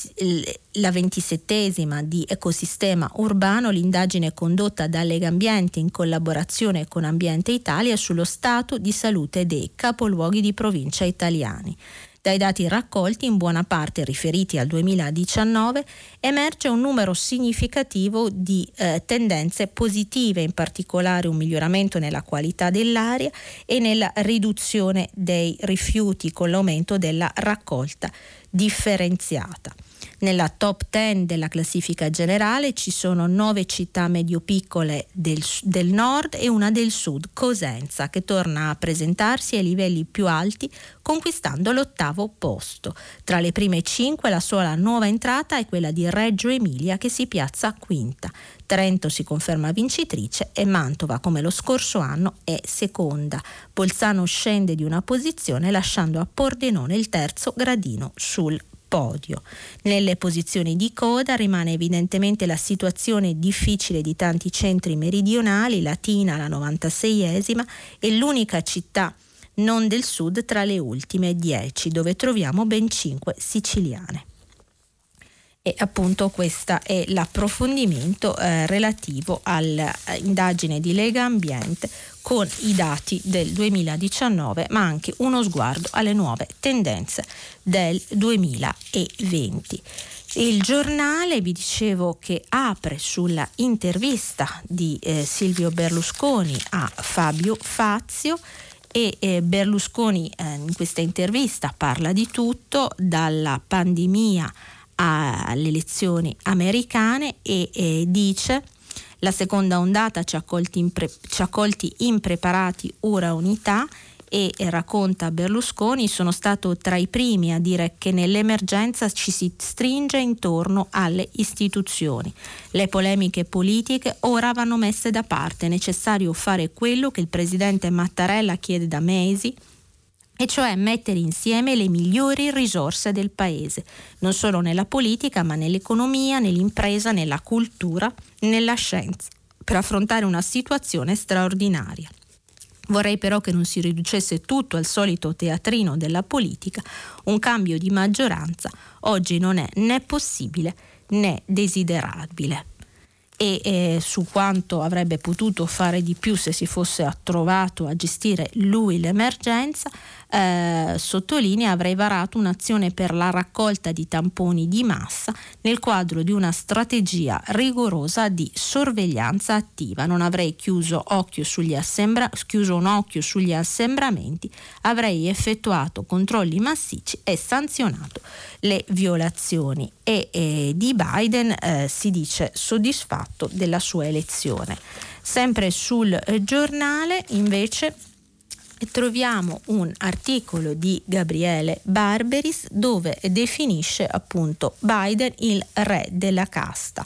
la ventisettesima di ecosistema urbano, l'indagine condotta da Legambiente in collaborazione con Ambiente Italia sullo stato di salute dei capoluoghi di provincia italiani. Dai dati raccolti, in buona parte riferiti al 2019, emerge un numero significativo di eh, tendenze positive, in particolare un miglioramento nella qualità dell'aria e nella riduzione dei rifiuti con l'aumento della raccolta differenziata. Nella top 10 della classifica generale ci sono nove città medio-piccole del, del, nord e una del sud, Cosenza, che torna a presentarsi ai livelli più alti conquistando l'ottavo posto. Tra le prime cinque la sola nuova entrata è quella di Reggio Emilia che si piazza quinta. Trento si conferma vincitrice e Mantova, come lo scorso anno, è seconda. Bolzano scende di una posizione lasciando a Pordenone il terzo gradino sul podio. Nelle posizioni di coda rimane evidentemente la situazione difficile di tanti centri meridionali, Latina la 96esima e l'unica città non del sud tra le ultime 10, dove troviamo ben 5 siciliane e appunto questo è l'approfondimento eh, relativo all'indagine di Lega Ambiente con i dati del 2019 ma anche uno sguardo alle nuove tendenze del 2020. Il giornale, vi dicevo, che apre sulla intervista di eh, Silvio Berlusconi a Fabio Fazio e eh, Berlusconi eh, in questa intervista parla di tutto, dalla pandemia alle elezioni americane e, e dice la seconda ondata ci ha colti, ha colti impreparati, ora unità e racconta Berlusconi, sono stato tra i primi a dire che nell'emergenza ci si stringe intorno alle istituzioni. Le polemiche politiche ora vanno messe da parte, è necessario fare quello che il presidente Mattarella chiede da mesi e cioè mettere insieme le migliori risorse del paese, non solo nella politica, ma nell'economia, nell'impresa, nella cultura, nella scienza, per affrontare una situazione straordinaria. Vorrei però che non si riducesse tutto al solito teatrino della politica, un cambio di maggioranza oggi non è né possibile né desiderabile e eh, su quanto avrebbe potuto fare di più se si fosse trovato a gestire lui l'emergenza, eh, sottolinea avrei varato un'azione per la raccolta di tamponi di massa nel quadro di una strategia rigorosa di sorveglianza attiva. Non avrei chiuso, assembra- chiuso un occhio sugli assembramenti, avrei effettuato controlli massicci e sanzionato le violazioni. E, e di Biden eh, si dice soddisfatto della sua elezione. Sempre sul eh, giornale invece troviamo un articolo di Gabriele Barberis dove definisce appunto Biden il re della casta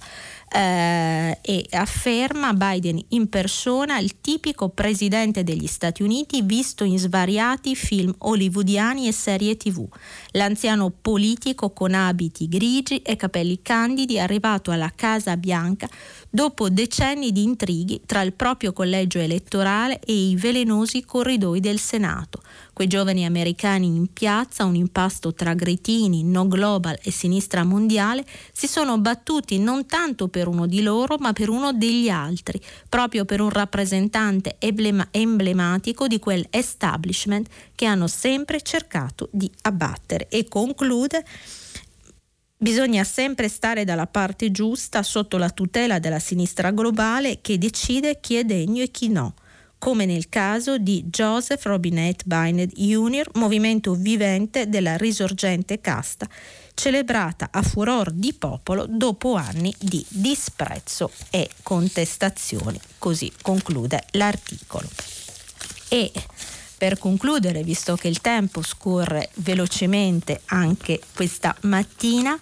eh, e afferma Biden in persona il tipico presidente degli Stati Uniti visto in svariati film hollywoodiani e serie tv. L'anziano politico con abiti grigi e capelli candidi arrivato alla Casa Bianca dopo decenni di intrighi tra il proprio collegio elettorale e i velenosi corridoi del Senato. Quei giovani americani in piazza, un impasto tra gretini, no global e sinistra mondiale, si sono battuti non tanto per uno di loro, ma per uno degli altri, proprio per un rappresentante emblematico di quel establishment che hanno sempre cercato di abbattere. E conclude Bisogna sempre stare dalla parte giusta sotto la tutela della sinistra globale che decide chi è degno e chi no, come nel caso di Joseph Robinette Byned Jr., movimento vivente della risorgente casta, celebrata a furor di popolo dopo anni di disprezzo e contestazioni. Così conclude l'articolo. E per concludere, visto che il tempo scorre velocemente anche questa mattina,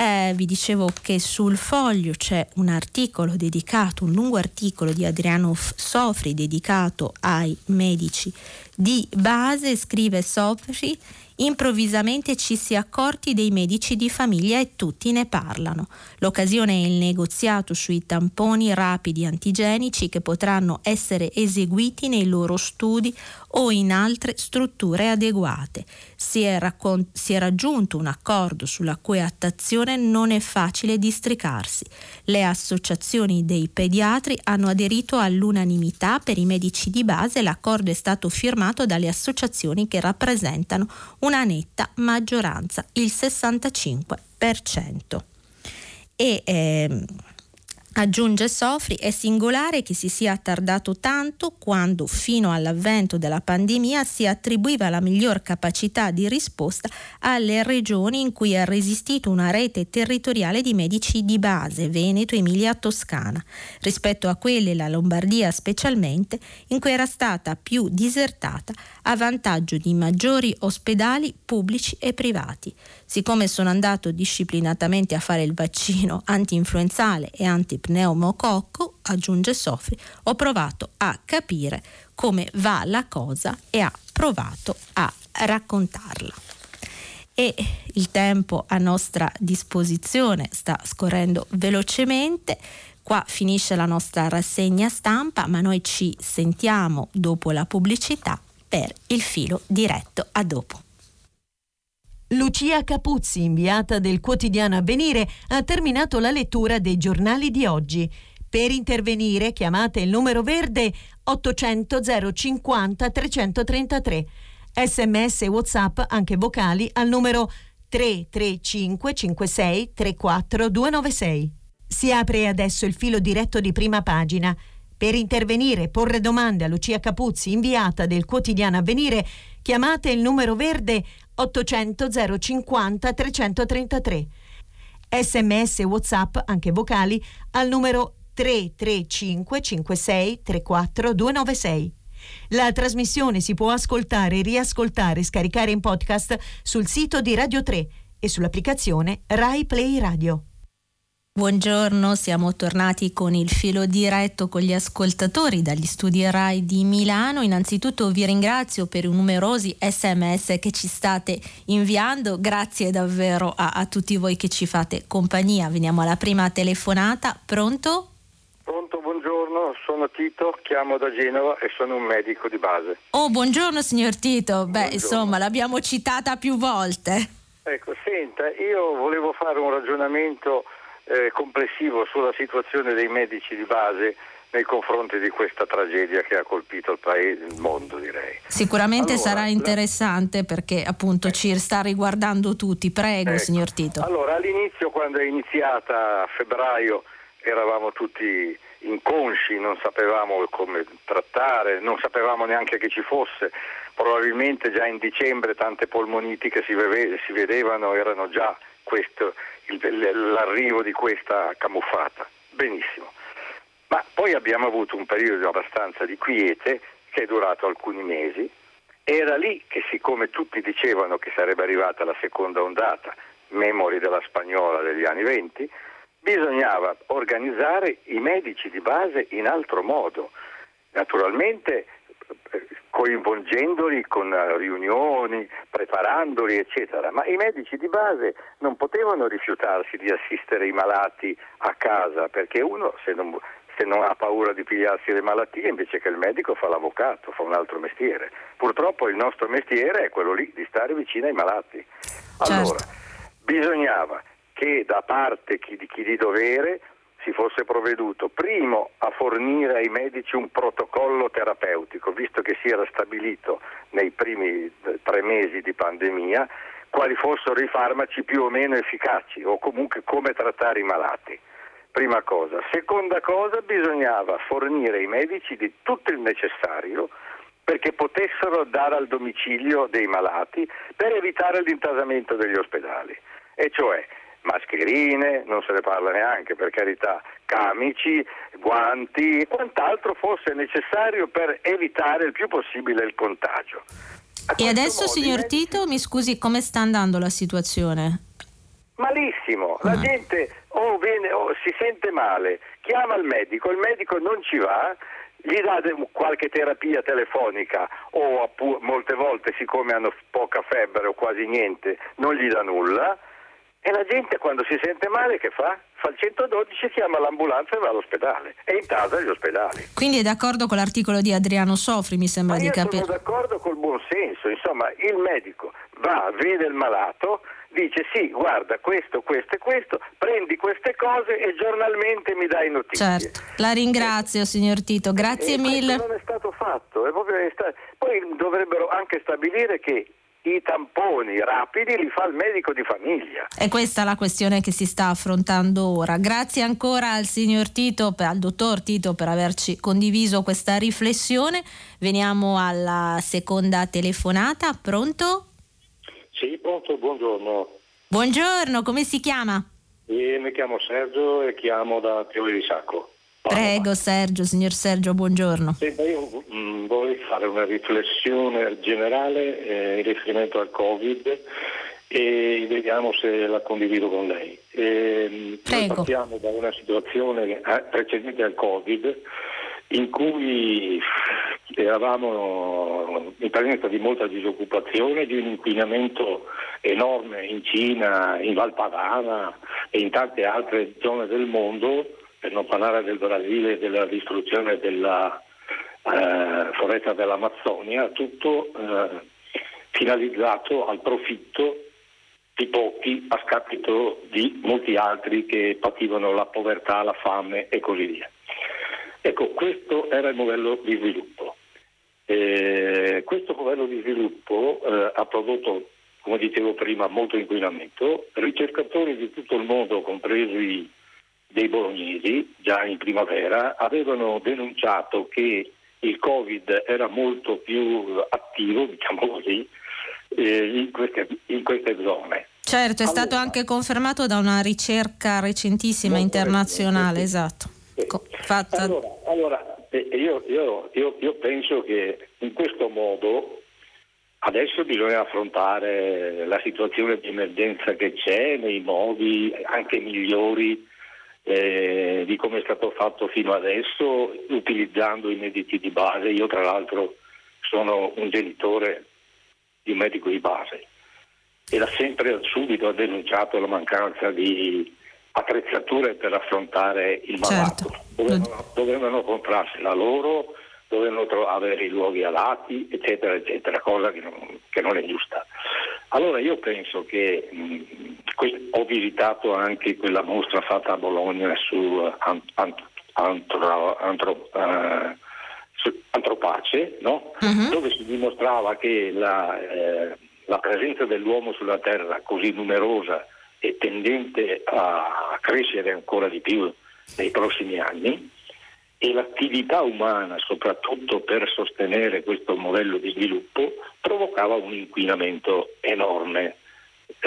eh, vi dicevo che sul foglio c'è un articolo dedicato, un lungo articolo di Adriano Sofri dedicato ai medici di base, scrive Sofri Improvvisamente ci si è accorti dei medici di famiglia e tutti ne parlano. L'occasione è il negoziato sui tamponi rapidi antigenici che potranno essere eseguiti nei loro studi o in altre strutture adeguate. Si è, raccon- si è raggiunto un accordo sulla cui attuazione non è facile districarsi. Le associazioni dei pediatri hanno aderito all'unanimità per i medici di base. L'accordo è stato firmato dalle associazioni che rappresentano una netta maggioranza, il 65%. E, ehm, Aggiunge Sofri, è singolare che si sia tardato tanto quando fino all'avvento della pandemia si attribuiva la miglior capacità di risposta alle regioni in cui ha resistito una rete territoriale di medici di base, Veneto, Emilia, Toscana, rispetto a quelle, la Lombardia specialmente, in cui era stata più disertata a vantaggio di maggiori ospedali pubblici e privati. Siccome sono andato disciplinatamente a fare il vaccino anti-influenzale e anti-pneumococco, aggiunge Sofri, ho provato a capire come va la cosa e ha provato a raccontarla. E il tempo a nostra disposizione sta scorrendo velocemente. Qua finisce la nostra rassegna stampa, ma noi ci sentiamo dopo la pubblicità per il filo diretto a dopo. Lucia Capuzzi, inviata del quotidiano Avvenire, ha terminato la lettura dei giornali di oggi. Per intervenire chiamate il numero verde 800 050 333. Sms e WhatsApp anche vocali al numero 335 56 34 296. Si apre adesso il filo diretto di prima pagina. Per intervenire e porre domande a Lucia Capuzzi, inviata del quotidiano Avvenire, chiamate il numero verde 800 050 333. Sms e WhatsApp, anche vocali, al numero 335 56 34 296. La trasmissione si può ascoltare, riascoltare e scaricare in podcast sul sito di Radio 3 e sull'applicazione Rai Play Radio. Buongiorno, siamo tornati con il filo diretto con gli ascoltatori dagli studi RAI di Milano. Innanzitutto vi ringrazio per i numerosi sms che ci state inviando, grazie davvero a, a tutti voi che ci fate compagnia. Veniamo alla prima telefonata, pronto? Pronto, buongiorno, sono Tito, chiamo da Genova e sono un medico di base. Oh, buongiorno signor Tito, beh buongiorno. insomma l'abbiamo citata più volte. Ecco, senta, io volevo fare un ragionamento eh, complessivo sulla situazione dei medici di base nei confronti di questa tragedia che ha colpito il paese, il mondo direi. Sicuramente allora, sarà interessante perché appunto eh. ci sta riguardando tutti. Prego, ecco. signor Tito. Allora, all'inizio quando è iniziata a febbraio eravamo tutti inconsci, non sapevamo come trattare, non sapevamo neanche che ci fosse. Probabilmente già in dicembre tante polmoniti che si, vedevano erano già questo l'arrivo di questa camuffata. Benissimo. Ma poi abbiamo avuto un periodo abbastanza di quiete che è durato alcuni mesi. Era lì che siccome tutti dicevano che sarebbe arrivata la seconda ondata, memori della spagnola degli anni venti, bisognava organizzare i medici di base in altro modo. Naturalmente coinvolgendoli con eh, riunioni, preparandoli, eccetera. Ma i medici di base non potevano rifiutarsi di assistere i malati a casa, perché uno se non, se non ha paura di pigliarsi le malattie, invece che il medico fa l'avvocato, fa un altro mestiere. Purtroppo il nostro mestiere è quello lì, di stare vicino ai malati. Certo. Allora, bisognava che da parte di chi di dovere si fosse provveduto primo a fornire ai medici un protocollo terapeutico, visto che si era stabilito nei primi eh, tre mesi di pandemia quali fossero i farmaci più o meno efficaci o comunque come trattare i malati. Prima cosa. Seconda cosa, bisognava fornire ai medici di tutto il necessario perché potessero dare al domicilio dei malati per evitare l'intasamento degli ospedali. E cioè mascherine, non se ne parla neanche per carità, camici, guanti, quant'altro fosse necessario per evitare il più possibile il contagio. e adesso, signor Tito, mi scusi, come sta andando la situazione? Malissimo, la ah. gente o, viene, o si sente male, chiama il medico, il medico non ci va, gli dà qualche terapia telefonica o molte volte siccome hanno poca febbre o quasi niente non gli dà nulla e la gente quando si sente male che fa? Fa il 112, chiama l'ambulanza e va all'ospedale e intasa gli ospedali. Quindi è d'accordo con l'articolo di Adriano Sofri, mi sembra Ma di capire. Sono d'accordo col buon senso, insomma il medico va, vede il malato, dice sì, guarda questo, questo e questo, prendi queste cose e giornalmente mi dai notizie. Certo, la ringrazio signor Tito, grazie e mille. non è stato fatto, è è stato... poi dovrebbero anche stabilire che i tamponi rapidi li fa il medico di famiglia. E questa è la questione che si sta affrontando ora. Grazie ancora al signor Tito, al dottor Tito per averci condiviso questa riflessione. Veniamo alla seconda telefonata. Pronto? Sì, pronto, buongiorno. Buongiorno, come si chiama? Io mi chiamo Sergio e chiamo da Piove di Sacco. Prego Sergio, signor Sergio, buongiorno. Senta, io mh, mm, vorrei fare una riflessione generale eh, in riferimento al Covid e vediamo se la condivido con lei. Eh, noi partiamo da una situazione eh, precedente al Covid in cui eravamo in presenza di molta disoccupazione, di un inquinamento enorme in Cina, in Valpadana e in tante altre zone del mondo per non parlare del Brasile e della distruzione della eh, foresta dell'Amazzonia, tutto eh, finalizzato al profitto di pochi a scapito di molti altri che pativano la povertà, la fame e così via. Ecco, questo era il modello di sviluppo. Eh, questo modello di sviluppo eh, ha prodotto, come dicevo prima, molto inquinamento. Ricercatori di tutto il mondo, compresi dei bolognesi, già in primavera, avevano denunciato che il Covid era molto più attivo, diciamo così, eh, in, queste, in, queste, zone. Certo, è allora, stato anche confermato da una ricerca recentissima internazionale, esatto. Fatta... Allora, allora io, io, io, io penso che in questo modo Adesso bisogna affrontare la situazione di emergenza che c'è nei modi anche migliori eh, di come è stato fatto fino adesso, utilizzando i medici di base. Io tra l'altro sono un genitore di un medico di base e da sempre subito denunciato la mancanza di attrezzature per affrontare il malato. Certo. Dovevano, dovevano comprarsela loro dovevano avere i luoghi alati, eccetera, eccetera, cosa che non, che non è giusta. Allora io penso che mh, ho visitato anche quella mostra fatta a Bologna su, ant, antro, antro, uh, su Antropace, no? uh-huh. dove si dimostrava che la, eh, la presenza dell'uomo sulla Terra così numerosa e tendente a crescere ancora di più nei prossimi anni, e l'attività umana, soprattutto per sostenere questo modello di sviluppo, provocava un inquinamento enorme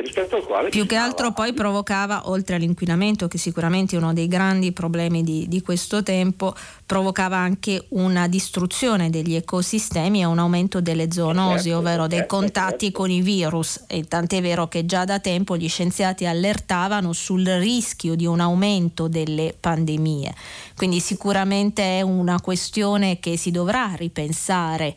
rispetto al quale... Più che altro poi provocava, oltre all'inquinamento, che sicuramente è uno dei grandi problemi di, di, questo tempo, provocava anche una distruzione degli ecosistemi e un aumento delle zoonosi, certo, ovvero dei certo, contatti certo. con i virus. E tant'è vero che già da tempo gli scienziati allertavano sul rischio di un aumento delle pandemie. Quindi sicuramente è una questione che si dovrà ripensare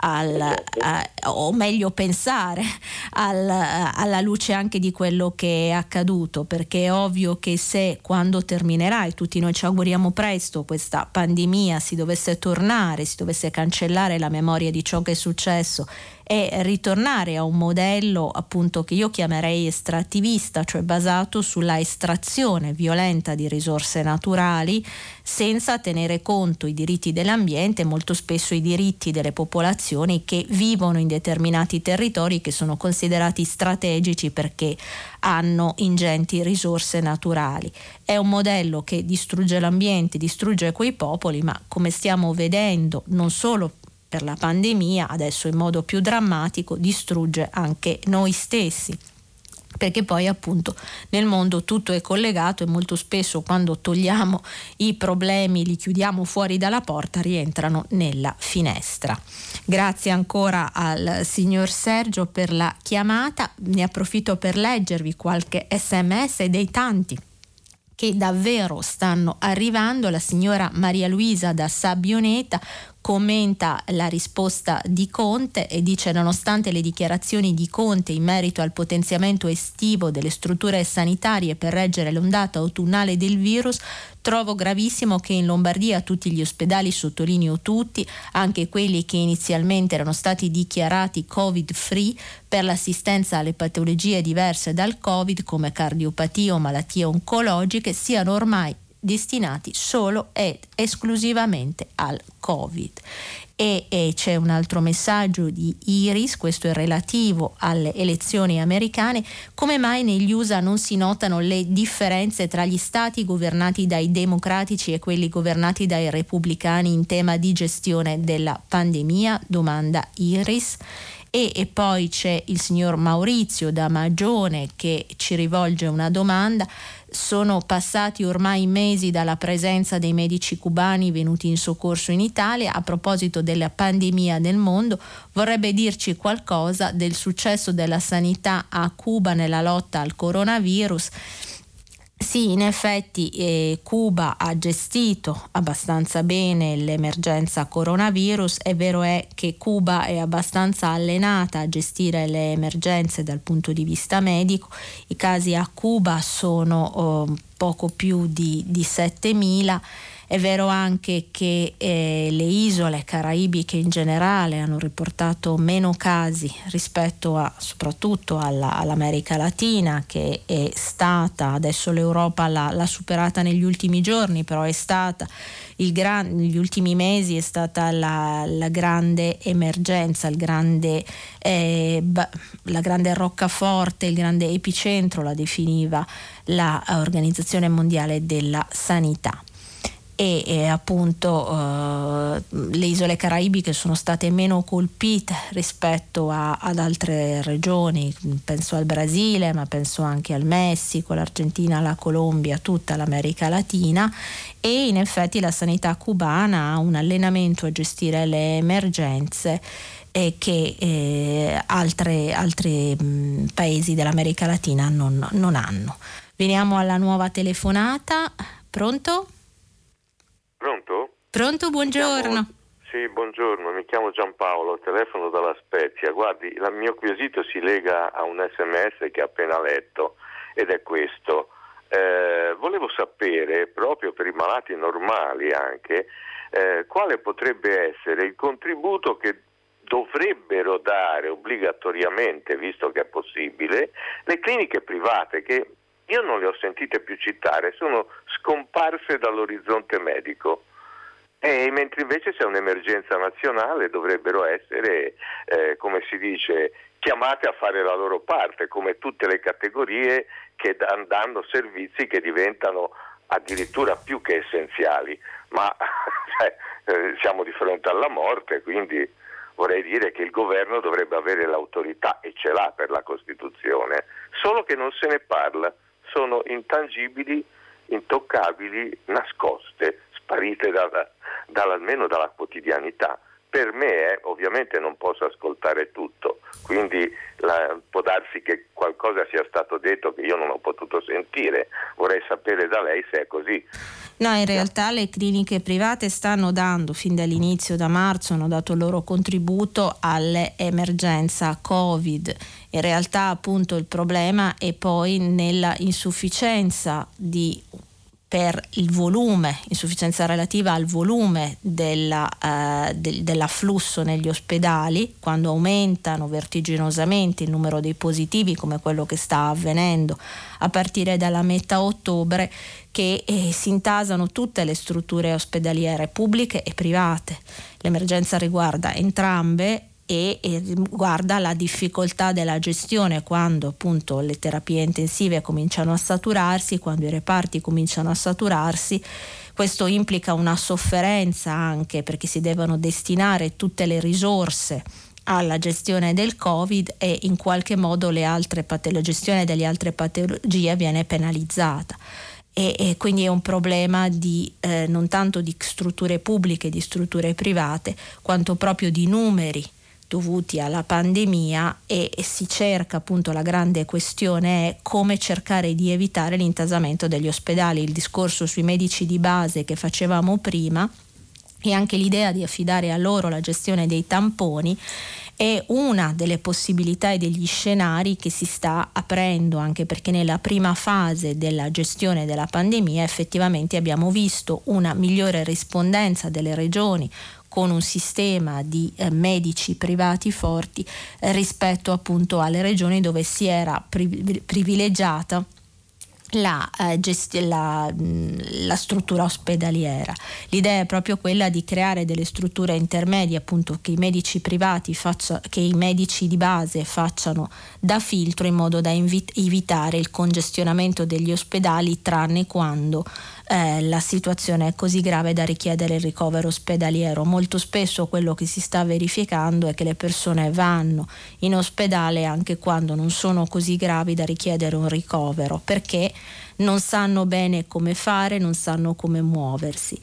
al, a, o meglio pensare al, alla luce anche di quello che è accaduto, perché è ovvio che se quando terminerà, e tutti noi ci auguriamo presto, questa pandemia si dovesse tornare, si dovesse cancellare la memoria di ciò che è successo e ritornare a un modello appunto che io chiamerei estrattivista, cioè basato sulla estrazione violenta di risorse naturali senza tenere conto i diritti dell'ambiente molto spesso i diritti delle popolazioni che vivono in determinati territori che sono considerati strategici perché hanno ingenti risorse naturali. È un modello che distrugge l'ambiente, distrugge quei popoli, ma come stiamo vedendo non solo per la pandemia, adesso in modo più drammatico, distrugge anche noi stessi perché poi appunto nel mondo tutto è collegato e molto spesso quando togliamo i problemi, li chiudiamo fuori dalla porta, rientrano nella finestra. Grazie ancora al signor Sergio per la chiamata, ne approfitto per leggervi qualche sms dei tanti che davvero stanno arrivando. La signora Maria Luisa da Sabioneta commenta la risposta di Conte e dice nonostante le dichiarazioni di Conte in merito al potenziamento estivo delle strutture sanitarie per reggere l'ondata autunnale del virus, trovo gravissimo che in Lombardia tutti gli ospedali, sottolineo tutti, anche quelli che inizialmente erano stati dichiarati covid free per l'assistenza alle patologie diverse dal covid come cardiopatie o malattie oncologiche, siano ormai destinati solo ed esclusivamente al Covid. E, e, c'è un altro messaggio di Iris, questo è relativo alle elezioni americane, come mai negli USA non si notano le differenze tra gli stati governati dai democratici e quelli governati dai repubblicani in tema di gestione della pandemia? Domanda Iris. E, e, poi c'è il signor Maurizio da Magione che ci rivolge una domanda sono passati ormai mesi dalla presenza dei medici cubani venuti in soccorso in Italia. A proposito della pandemia nel mondo, vorrebbe dirci qualcosa del successo della sanità a Cuba nella lotta al coronavirus sì, in effetti eh, Cuba ha gestito abbastanza bene l'emergenza coronavirus, è vero è che Cuba è abbastanza allenata a gestire le emergenze dal punto di vista medico, i casi a Cuba sono oh, poco più di, di 7.000 è vero anche che eh, le isole caraibiche in generale hanno riportato meno casi rispetto a, soprattutto alla, all'America Latina che è stata, adesso l'Europa l'ha, l'ha superata negli ultimi giorni, però è stata gran, negli ultimi mesi è stata la, la grande emergenza, grande, eh, la grande roccaforte, il grande epicentro, la definiva l'Organizzazione Mondiale della Sanità. E, e appunto eh, le isole caraibiche sono state meno colpite rispetto a, ad altre regioni, penso al Brasile ma penso anche al Messico, l'Argentina, la Colombia, tutta l'America Latina e in effetti la sanità cubana ha un allenamento a gestire le emergenze eh, che eh, altri paesi dell'America Latina non, non hanno. Veniamo alla nuova telefonata. Pronto? Pronto? Buongiorno. Chiamo... Sì, buongiorno, mi chiamo Giampaolo, telefono dalla Spezia. Guardi, il mio quesito si lega a un sms che ho appena letto ed è questo. Eh, volevo sapere, proprio per i malati normali anche, eh, quale potrebbe essere il contributo che dovrebbero dare obbligatoriamente, visto che è possibile, le cliniche private che io non le ho sentite più citare, sono scomparse dall'orizzonte medico. E mentre invece c'è un'emergenza nazionale dovrebbero essere, eh, come si dice, chiamate a fare la loro parte, come tutte le categorie che danno servizi che diventano addirittura più che essenziali. Ma cioè, eh, siamo di fronte alla morte, quindi vorrei dire che il governo dovrebbe avere l'autorità e ce l'ha per la Costituzione, solo che non se ne parla sono intangibili, intoccabili, nascoste, sparite dalla, dalla, almeno dalla quotidianità. Per me eh, ovviamente non posso ascoltare tutto, quindi la, può darsi che qualcosa sia stato detto che io non ho potuto sentire, vorrei sapere da lei se è così. No, in realtà le cliniche private stanno dando, fin dall'inizio da marzo, hanno dato il loro contributo all'emergenza Covid. In realtà appunto il problema è poi nella insufficienza di per il volume, insufficienza relativa al volume della, eh, del, dell'afflusso negli ospedali, quando aumentano vertiginosamente il numero dei positivi, come quello che sta avvenendo a partire dalla metà ottobre, che eh, si intasano tutte le strutture ospedaliere pubbliche e private. L'emergenza riguarda entrambe e, e riguarda la difficoltà della gestione quando appunto le terapie intensive cominciano a saturarsi, quando i reparti cominciano a saturarsi. Questo implica una sofferenza anche perché si devono destinare tutte le risorse alla gestione del Covid e in qualche modo pat- la gestione delle altre patologie viene penalizzata. E, e quindi è un problema di, eh, non tanto di strutture pubbliche, di strutture private, quanto proprio di numeri dovuti alla pandemia e, e, si cerca appunto la grande questione è come cercare di evitare l'intasamento degli ospedali, il discorso sui medici di base che facevamo prima e anche l'idea di affidare a loro la gestione dei tamponi è una delle possibilità e degli scenari che si sta aprendo anche perché nella prima fase della gestione della pandemia effettivamente abbiamo visto una migliore rispondenza delle regioni con un sistema di eh, medici privati forti eh, rispetto appunto alle regioni dove si era pri- privilegiata la, eh, gesti- la, la, struttura ospedaliera. L'idea è proprio quella di creare delle strutture intermedie, appunto che i medici privati faccia, che i medici di base facciano da filtro in modo da invit- evitare il congestionamento degli ospedali tranne quando eh, la situazione è così grave da richiedere il ricovero ospedaliero. Molto spesso quello che si sta verificando è che le persone vanno in ospedale anche quando non sono così gravi da richiedere un ricovero, perché non sanno bene come fare, non sanno come muoversi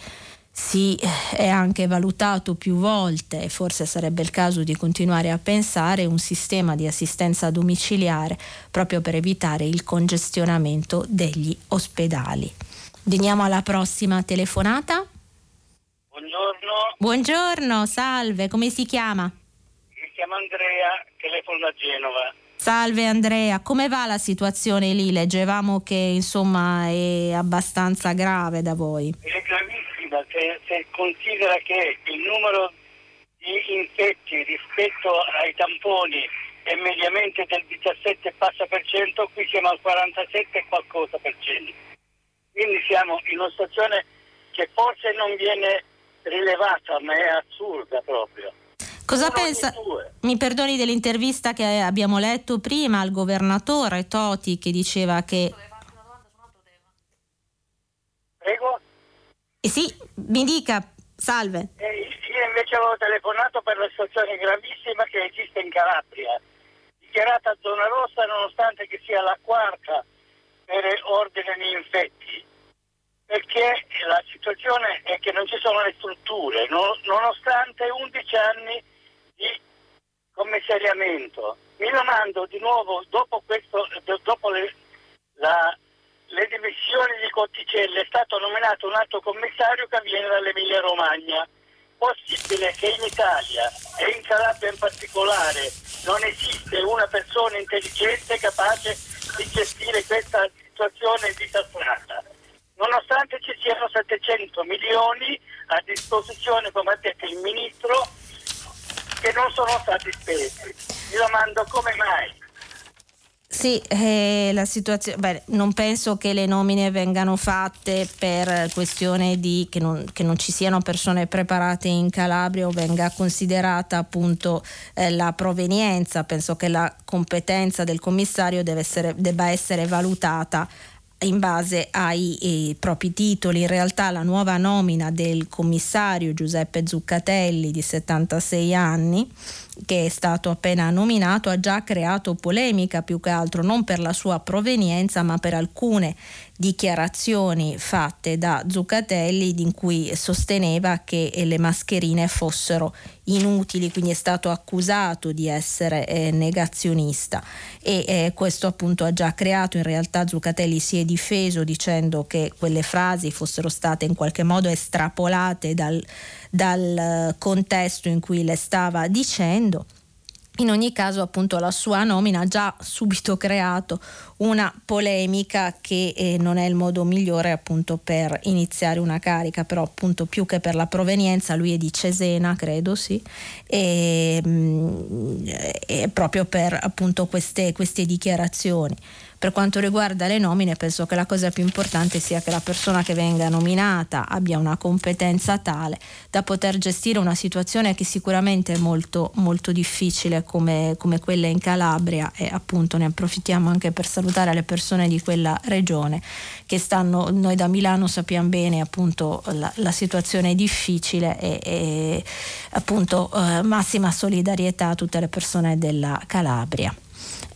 si eh, è anche valutato più volte, e forse sarebbe il caso di continuare a pensare, un sistema di assistenza domiciliare proprio per evitare il congestionamento degli ospedali. Veniamo alla prossima telefonata. Buongiorno. Buongiorno, salve, come si chiama? Mi chiamo Andrea, telefono da Genova. Salve Andrea, come va la situazione lì? Leggevamo che insomma è abbastanza grave da voi. È gravissima, se, se considera che il numero di infetti rispetto ai tamponi è mediamente del 17 passa per cento, qui siamo al 47 e qualcosa per cento. Quindi siamo in una situazione che forse non viene rilevata, ma è assurda proprio. Cosa pensa? Mi perdoni dell'intervista che abbiamo letto prima al governatore Toti che diceva che... Prego? Eh sì, mi dica, salve. Eh, io invece avevo telefonato per la situazione gravissima che esiste in Calabria, dichiarata zona rossa nonostante che sia la quarta per ordine di infetti, perché la situazione è che non ci sono le strutture, nonostante 11 anni di commissariamento. Mi domando di nuovo, dopo, questo, dopo le, la, le dimissioni di Cotticelli, è stato nominato un altro commissario che viene dall'Emilia Romagna. Possibile che in Italia e in Calabria in particolare non esiste una persona intelligente capace di gestire questa situazione disastrata? Nonostante ci siano 700 milioni a disposizione, come ha detto il Ministro, che non sono stati spesi. Mi domando come mai. Sì, eh, la situazione, beh, non penso che le nomine vengano fatte per questione di che non, che non ci siano persone preparate in Calabria o venga considerata appunto eh, la provenienza, penso che la competenza del commissario essere, debba essere valutata in base ai eh, propri titoli. In realtà la nuova nomina del commissario Giuseppe Zuccatelli di 76 anni che è stato appena nominato ha già creato polemica più che altro non per la sua provenienza ma per alcune dichiarazioni fatte da Zuccatelli in cui sosteneva che le mascherine fossero inutili, quindi è stato accusato di essere eh, negazionista. E eh, questo appunto ha già creato, in realtà Zuccatelli si è difeso dicendo che quelle frasi fossero state in qualche modo estrapolate dal dal contesto in cui le stava dicendo. In ogni caso, appunto, la sua nomina ha già subito creato una polemica che eh, non è il modo migliore appunto per iniziare una carica, però appunto più che per la provenienza, lui è di Cesena, credo, sì, e, mh, mm, e proprio per appunto queste, queste dichiarazioni. Per quanto riguarda le nomine, penso che la cosa più importante sia che la persona che venga nominata abbia una competenza tale da poter gestire una situazione che sicuramente è molto, molto difficile come, come quella in Calabria e appunto ne approfittiamo anche per salutare le persone di quella regione che stanno, noi da Milano sappiamo bene appunto la, la situazione è difficile e, e appunto eh, massima solidarietà a tutte le persone della Calabria.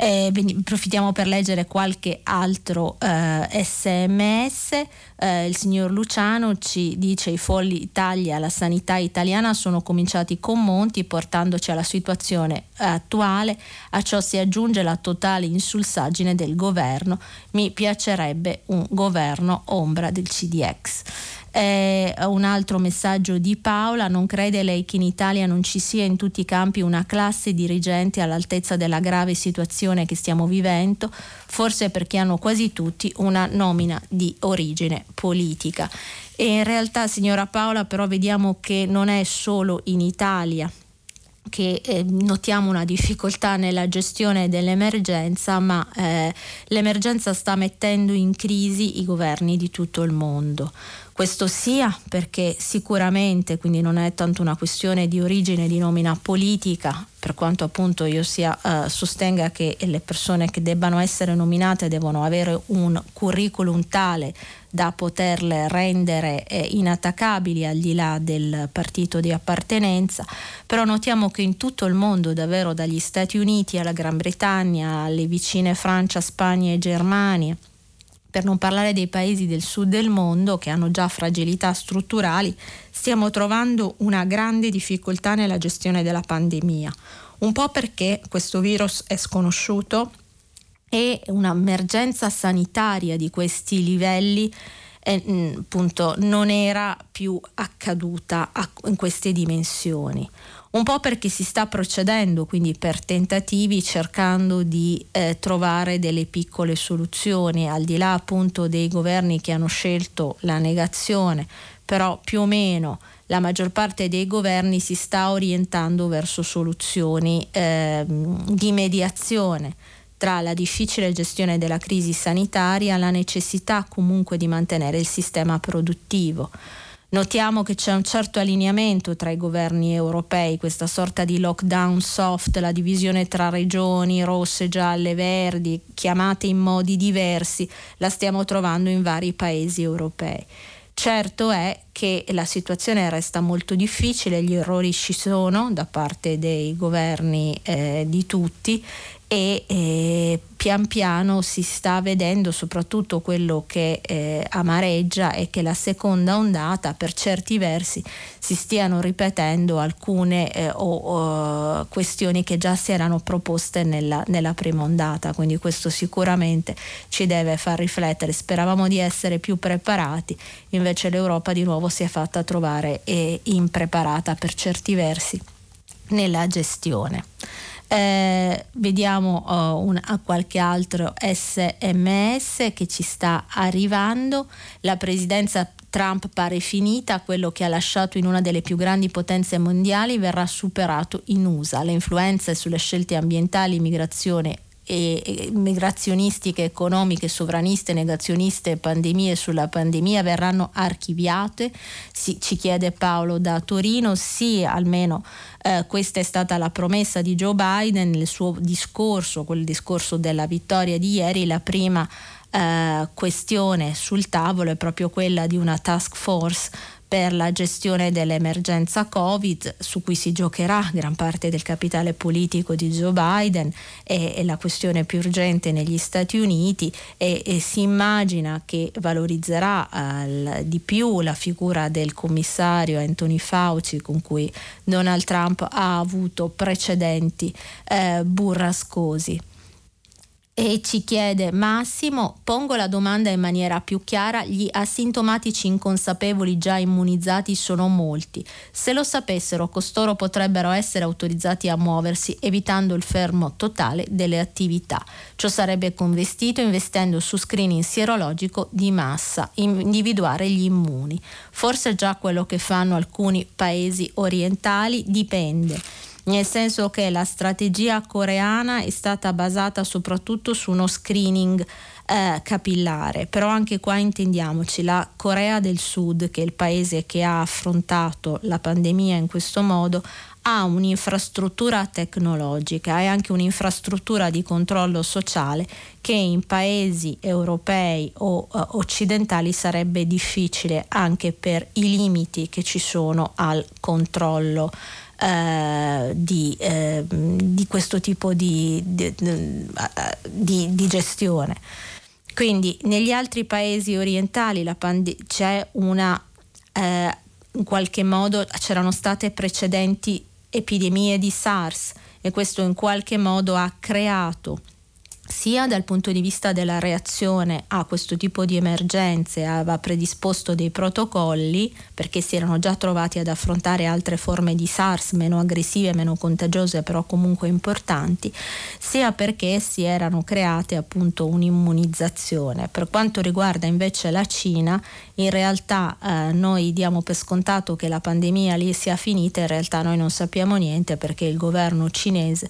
Eh, approfittiamo per leggere qualche altro eh, sms. Eh, il signor Luciano ci dice i folli tagli alla sanità italiana sono cominciati con Monti portandoci alla situazione attuale. A ciò si aggiunge la totale insulsaggine del governo. Mi piacerebbe un governo ombra del CDX. Eh, un altro messaggio di Paola, non crede lei che in Italia non ci sia in tutti i campi una classe dirigente all'altezza della grave situazione che stiamo vivendo, forse perché hanno quasi tutti una nomina di origine politica. E in realtà, signora Paola, però vediamo che non è solo in Italia che eh, notiamo una difficoltà nella gestione dell'emergenza, ma eh, l'emergenza sta mettendo in crisi i governi di tutto il mondo. Questo sia perché sicuramente, quindi non è tanto una questione di origine di nomina politica, per quanto appunto io sia, uh, sostenga che le persone che debbano essere nominate devono avere un curriculum tale da poterle rendere eh, inattaccabili al di là del partito di appartenenza, però notiamo che in tutto il mondo, davvero dagli Stati Uniti alla Gran Bretagna, alle vicine Francia, Spagna e Germania, per non parlare dei paesi del sud del mondo che hanno già fragilità strutturali, stiamo trovando una grande difficoltà nella gestione della pandemia. Un po' perché questo virus è sconosciuto e un'emergenza sanitaria di questi livelli eh, appunto, non era più accaduta a, in queste dimensioni. Un po' perché si sta procedendo, quindi per tentativi, cercando di eh, trovare delle piccole soluzioni, al di là appunto dei governi che hanno scelto la negazione, però più o meno la maggior parte dei governi si sta orientando verso soluzioni eh, di mediazione tra la difficile gestione della crisi sanitaria e la necessità comunque di mantenere il sistema produttivo. Notiamo che c'è un certo allineamento tra i governi europei, questa sorta di lockdown soft, la divisione tra regioni rosse, gialle, verdi, chiamate in modi diversi, la stiamo trovando in vari paesi europei. Certo è che la situazione resta molto difficile, gli errori ci sono da parte dei governi eh, di tutti e eh, pian piano si sta vedendo soprattutto quello che eh, amareggia è che la seconda ondata per certi versi si stiano ripetendo alcune eh, o, o, questioni che già si erano proposte nella, nella, prima ondata. Quindi questo sicuramente ci deve far riflettere. Speravamo di essere più preparati invece l'Europa di nuovo si è fatta trovare eh, impreparata per certi versi nella gestione eh, vediamo uh, un, qualche altro sms che ci sta arrivando. La presidenza Trump pare finita, quello che ha lasciato in una delle più grandi potenze mondiali verrà superato in USA. Le influenze sulle scelte ambientali, migrazione e migrazionistiche, economiche, sovraniste, negazioniste, pandemie sulla pandemia verranno archiviate, si, ci chiede Paolo da Torino, sì almeno eh, questa è stata la promessa di Joe Biden nel suo discorso, quel discorso della vittoria di ieri, la prima eh, questione sul tavolo è proprio quella di una task force per la gestione dell'emergenza Covid, su cui si giocherà gran parte del capitale politico di Joe Biden, è, la questione più urgente negli Stati Uniti e, e si immagina che valorizzerà eh, di più la figura del commissario Anthony Fauci con cui Donald Trump ha avuto precedenti eh, burrascosi e ci chiede Massimo, pongo la domanda in maniera più chiara, gli asintomatici inconsapevoli già immunizzati sono molti. Se lo sapessero, costoro potrebbero essere autorizzati a muoversi evitando il fermo totale delle attività. Ciò sarebbe convestito investendo su screening sierologico di massa, individuare gli immuni. Forse già quello che fanno alcuni paesi orientali dipende nel senso che la strategia coreana è stata basata soprattutto su uno screening eh, capillare, però anche qua intendiamoci, la Corea del Sud, che è il paese che ha affrontato la pandemia in questo modo, ha un'infrastruttura tecnologica e anche un'infrastruttura di controllo sociale che in paesi europei o uh, occidentali sarebbe difficile anche per i limiti che ci sono al controllo eh, di, eh, di, questo tipo di, di, gestione. Quindi negli altri paesi orientali pande- c'è una, eh, in qualche modo c'erano state precedenti epidemie di SARS e questo in qualche modo ha creato sia dal punto di vista della reazione a questo tipo di emergenze aveva predisposto dei protocolli perché si erano già trovati ad affrontare altre forme di SARS meno aggressive, meno contagiose, però comunque importanti, sia perché si erano create appunto un'immunizzazione. Per quanto riguarda invece la Cina, in realtà eh, noi diamo per scontato che la pandemia lì sia finita, in realtà noi non sappiamo niente perché il governo cinese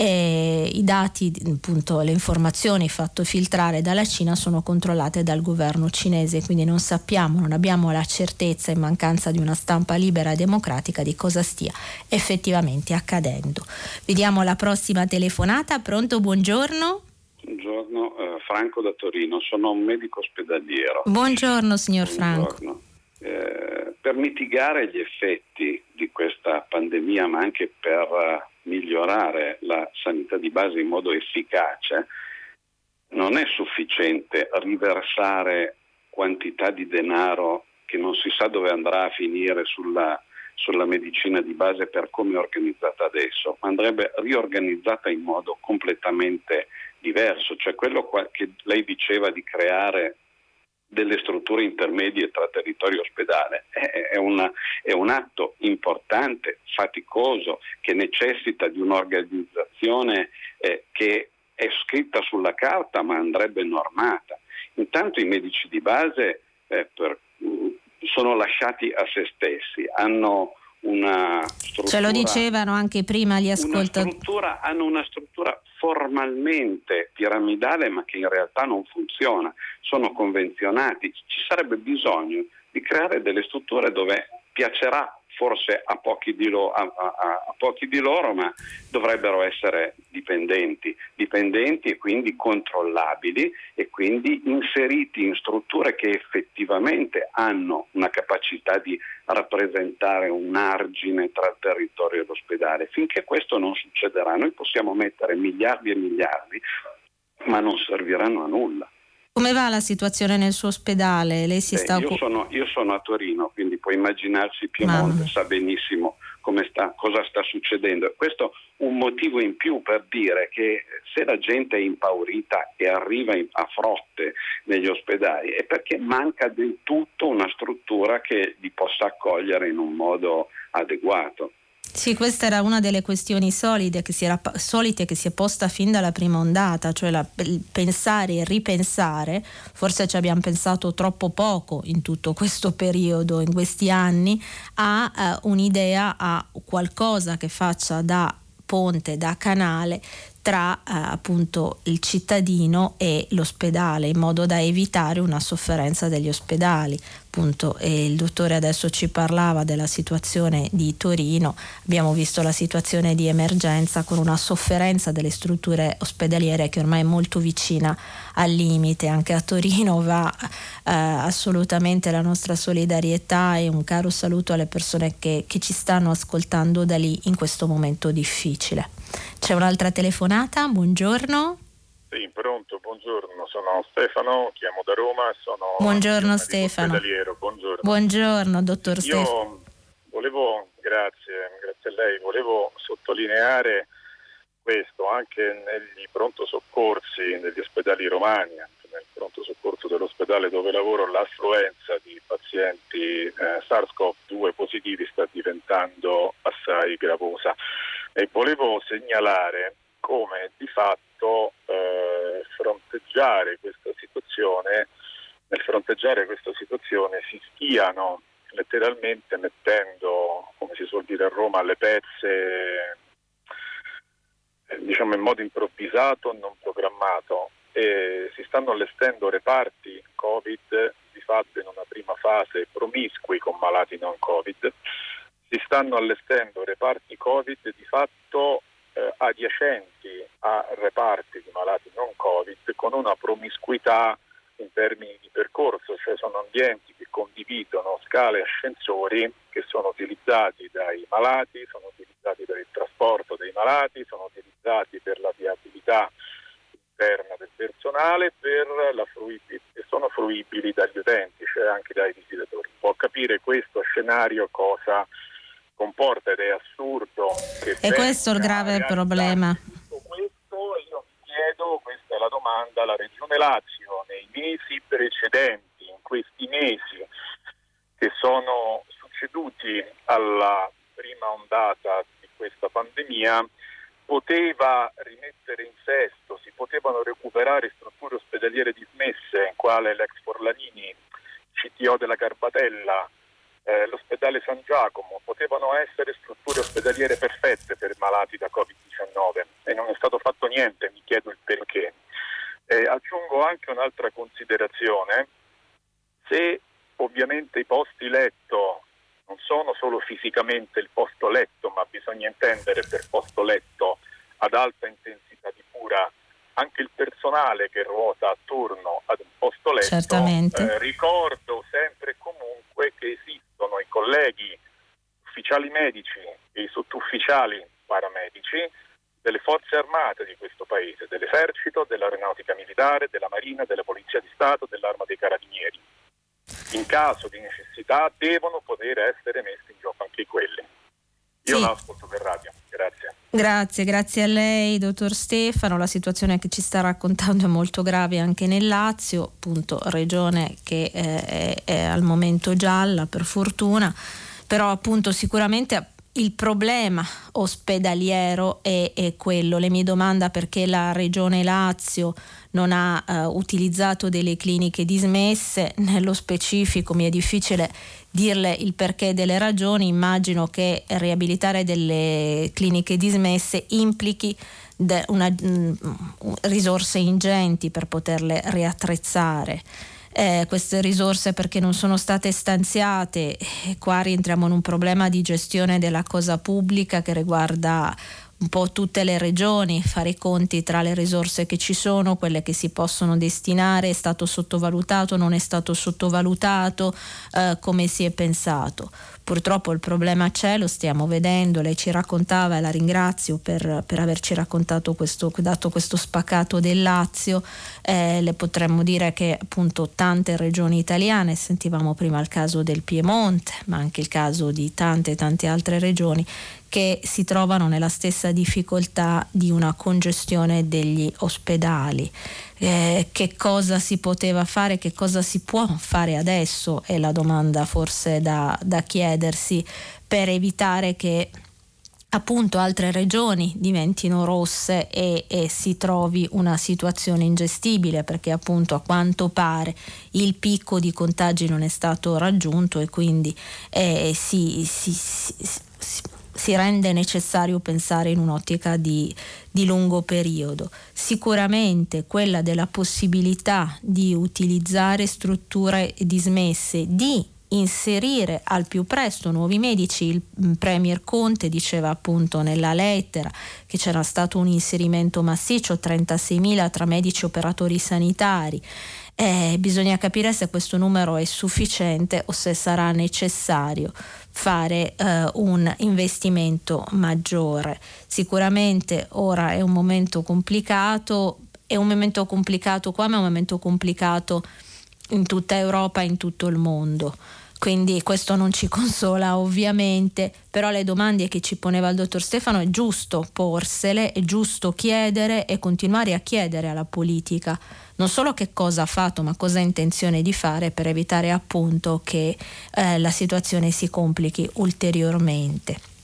e i dati, appunto le informazioni fatte filtrare dalla Cina sono controllate dal governo cinese, quindi non sappiamo, non abbiamo la certezza in mancanza di una stampa libera e democratica di cosa stia effettivamente accadendo. Vediamo la prossima telefonata, pronto, buongiorno. Buongiorno, eh, Franco da Torino, sono un medico ospedaliero. Buongiorno signor Franco. Buongiorno. Eh, per mitigare gli effetti di questa pandemia, ma anche per uh, migliorare la sanità di base in modo efficace, non è sufficiente riversare quantità di denaro che non si sa dove andrà a finire sulla, sulla medicina di base per come è organizzata adesso, ma andrebbe riorganizzata in modo completamente diverso, cioè quello che lei diceva di creare delle strutture intermedie tra territorio e ospedale è, una, è, un atto importante, faticoso, che necessita di un'organizzazione eh, che è scritta sulla carta ma andrebbe normata. Intanto i medici di base eh, per, sono lasciati a se stessi, hanno una struttura... Ce lo dicevano anche prima gli ascoltatori. Hanno una struttura formalmente piramidale ma che in realtà non funziona, sono convenzionati. Ci sarebbe bisogno di creare delle strutture dove piacerà forse a pochi, lo, a, a, a pochi, di loro, ma dovrebbero essere dipendenti, dipendenti e quindi controllabili e quindi inseriti in strutture che effettivamente hanno una capacità di rappresentare un argine tra il territorio e l'ospedale. Finché questo non succederà, noi possiamo mettere miliardi e miliardi, ma non serviranno a nulla. Come va la situazione nel suo ospedale? Lei si Beh, sta io, sono, io, sono, a Torino, quindi può immaginarsi Piemonte, sa benissimo sta, cosa sta succedendo. Questo è un motivo in più per dire che se la gente è impaurita e arriva in, a frotte negli ospedali è perché manca del tutto una struttura che li possa accogliere in un modo adeguato. Sì, questa era una delle questioni solide che si era, solite che si è posta fin dalla prima ondata, cioè la, pensare e ripensare, forse ci abbiamo pensato troppo poco in tutto questo periodo, in questi anni, a uh, un'idea, a qualcosa che faccia da ponte, da canale tra eh, appunto il cittadino e l'ospedale in modo da evitare una sofferenza degli ospedali. Appunto, il dottore adesso ci parlava della situazione di Torino, abbiamo visto la situazione di emergenza con una sofferenza delle strutture ospedaliere che ormai è molto vicina al limite. Anche a Torino va eh, assolutamente la nostra solidarietà e un caro saluto alle persone che, che ci stanno ascoltando da lì in questo momento difficile. C'è un'altra telefonata, buongiorno. Sì, pronto, buongiorno, sono Stefano, chiamo da Roma, sono Buongiorno Stefano. Buongiorno. Buongiorno, dottor Stefano. Io volevo, grazie, grazie a lei, volevo sottolineare questo anche negli pronto soccorsi negli ospedali romani, anche nel pronto soccorso dell'ospedale dove lavoro, l'affluenza di pazienti eh, SARS-CoV-2 positivi sta diventando assai gravosa e volevo segnalare come di fatto eh, fronteggiare questa situazione, nel fronteggiare questa situazione si stiano letteralmente mettendo, come si suol dire a Roma, le pezze eh, diciamo in modo improvvisato, non programmato e si stanno allestendo reparti Covid di fatto in una prima fase promiscui con malati non Covid si stanno allestendo reparti Covid di fatto eh, adiacenti a reparti di malati non Covid con una promiscuità in termini di percorso, cioè sono ambienti che condividono scale e ascensori che sono utilizzati dai malati, sono utilizzati per il trasporto dei malati, sono utilizzati per la viabilità interna del personale fruibilità, e sono fruibili dagli utenti, cioè anche dai visitatori. Può capire questo scenario cosa comporta ed è assurdo. e questo è il grave problema. Questo io mi chiedo, questa è la domanda, la Regione Lazio nei mesi precedenti, in questi mesi che sono succeduti alla prima ondata di questa pandemia, poteva rimettere in sesto, si potevano recuperare strutture ospedaliere dismesse, quale l'ex Forlanini, CTO della Garbatella, eh, l'ospedale San Giacomo, potevano essere strutture ospedaliere perfette per malati da Covid-19 e non è stato fatto niente, mi chiedo il perché. Eh, aggiungo anche un'altra considerazione, se ovviamente i posti letto non sono solo fisicamente il posto letto, ma bisogna intendere per posto letto ad alta intensità di cura anche il personale che ruota attorno ad un posto letto. Eh, ricordo sempre e comunque che esiste sono i colleghi ufficiali medici e i sottufficiali paramedici delle forze armate di questo paese, dell'esercito, dell'aeronautica militare, della marina, della polizia di Stato, dell'arma dei carabinieri. In caso di necessità devono poter essere messi in gioco anche quelli. Io sì. l'ascolto per radio. Grazie. Grazie, grazie a lei, dottor Stefano. La situazione che ci sta raccontando è molto grave anche nel Lazio, appunto regione che eh, è, è al momento gialla per fortuna, però appunto sicuramente il problema ospedaliero è, è, quello. Lei mi domanda perché la regione Lazio non ha uh, utilizzato delle cliniche dismesse, nello specifico mi è difficile dirle il perché delle ragioni, immagino che riabilitare delle cliniche dismesse implichi una, mm, risorse ingenti per poterle riattrezzare. eh, queste risorse perché non sono state stanziate. E qua rientriamo in un problema di gestione della cosa pubblica che riguarda un po' tutte le regioni, fare i conti tra le risorse che ci sono, quelle che si possono destinare, è stato sottovalutato, non è stato sottovalutato, eh, come si è pensato. Purtroppo il problema c'è, lo stiamo vedendo, lei ci raccontava e la ringrazio per, per averci raccontato questo, dato questo spaccato del Lazio, eh, le potremmo dire che appunto tante regioni italiane, sentivamo prima il caso del Piemonte, ma anche il caso di tante tante altre regioni che si trovano nella stessa difficoltà di una congestione degli ospedali. Eh, che cosa si poteva fare, che cosa si può fare adesso è la domanda forse da, da chiedersi per evitare che appunto altre regioni diventino rosse e, e, si trovi una situazione ingestibile perché appunto a quanto pare il picco di contagi non è stato raggiunto e quindi eh, si, si, si, si rende necessario pensare in un'ottica di, di, lungo periodo. Sicuramente quella della possibilità di utilizzare strutture dismesse, di inserire al più presto nuovi medici. Il mm, Premier Conte diceva appunto nella lettera che c'era stato un inserimento massiccio, 36.000 tra medici e operatori sanitari. Eh, bisogna capire se questo numero è sufficiente o se sarà necessario fare eh, un investimento maggiore. Sicuramente ora è un momento complicato, è un momento complicato qua, ma è un momento complicato in tutta Europa e in tutto il mondo. Quindi questo non ci consola ovviamente, però le domande che ci poneva il dottor Stefano è giusto porsele, è giusto chiedere e continuare a chiedere alla politica. Non solo che cosa ha fatto, ma cosa ha intenzione di fare per evitare appunto che eh, la situazione si complichi ulteriormente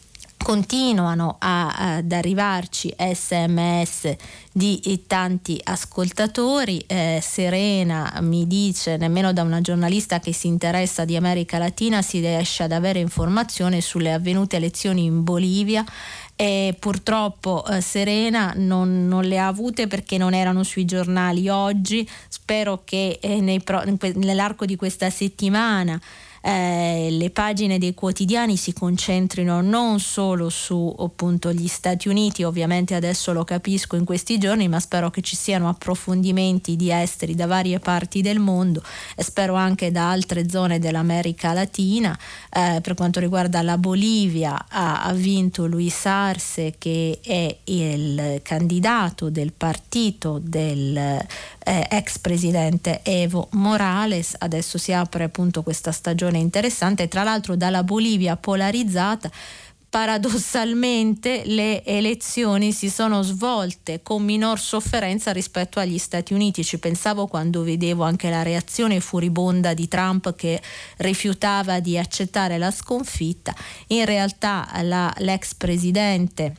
continuano a, ad arrivarci sms di tanti ascoltatori. Eh, Serena mi dice, nemmeno da una giornalista che si interessa di America Latina si riesce ad avere informazioni sulle avvenute elezioni in Bolivia e purtroppo eh, Serena non, non, le ha avute perché non erano sui giornali oggi. Spero che eh, pro, nell'arco di questa settimana eh, le pagine dei quotidiani si concentrino non solo su appunto gli Stati Uniti, ovviamente adesso lo capisco in questi giorni, ma spero che ci siano approfondimenti di esteri da varie parti del mondo e spero anche da altre zone dell'America Latina. Eh, per quanto riguarda la Bolivia ha, ha vinto Luis Arce che è il candidato del partito del eh, ex presidente Evo Morales. Adesso si apre appunto questa stagione interessante, tra l'altro dalla Bolivia polarizzata paradossalmente le elezioni si sono svolte con minor sofferenza rispetto agli Stati Uniti. Ci pensavo quando vedevo anche la reazione furibonda di Trump che rifiutava di accettare la sconfitta. In realtà la, l'ex presidente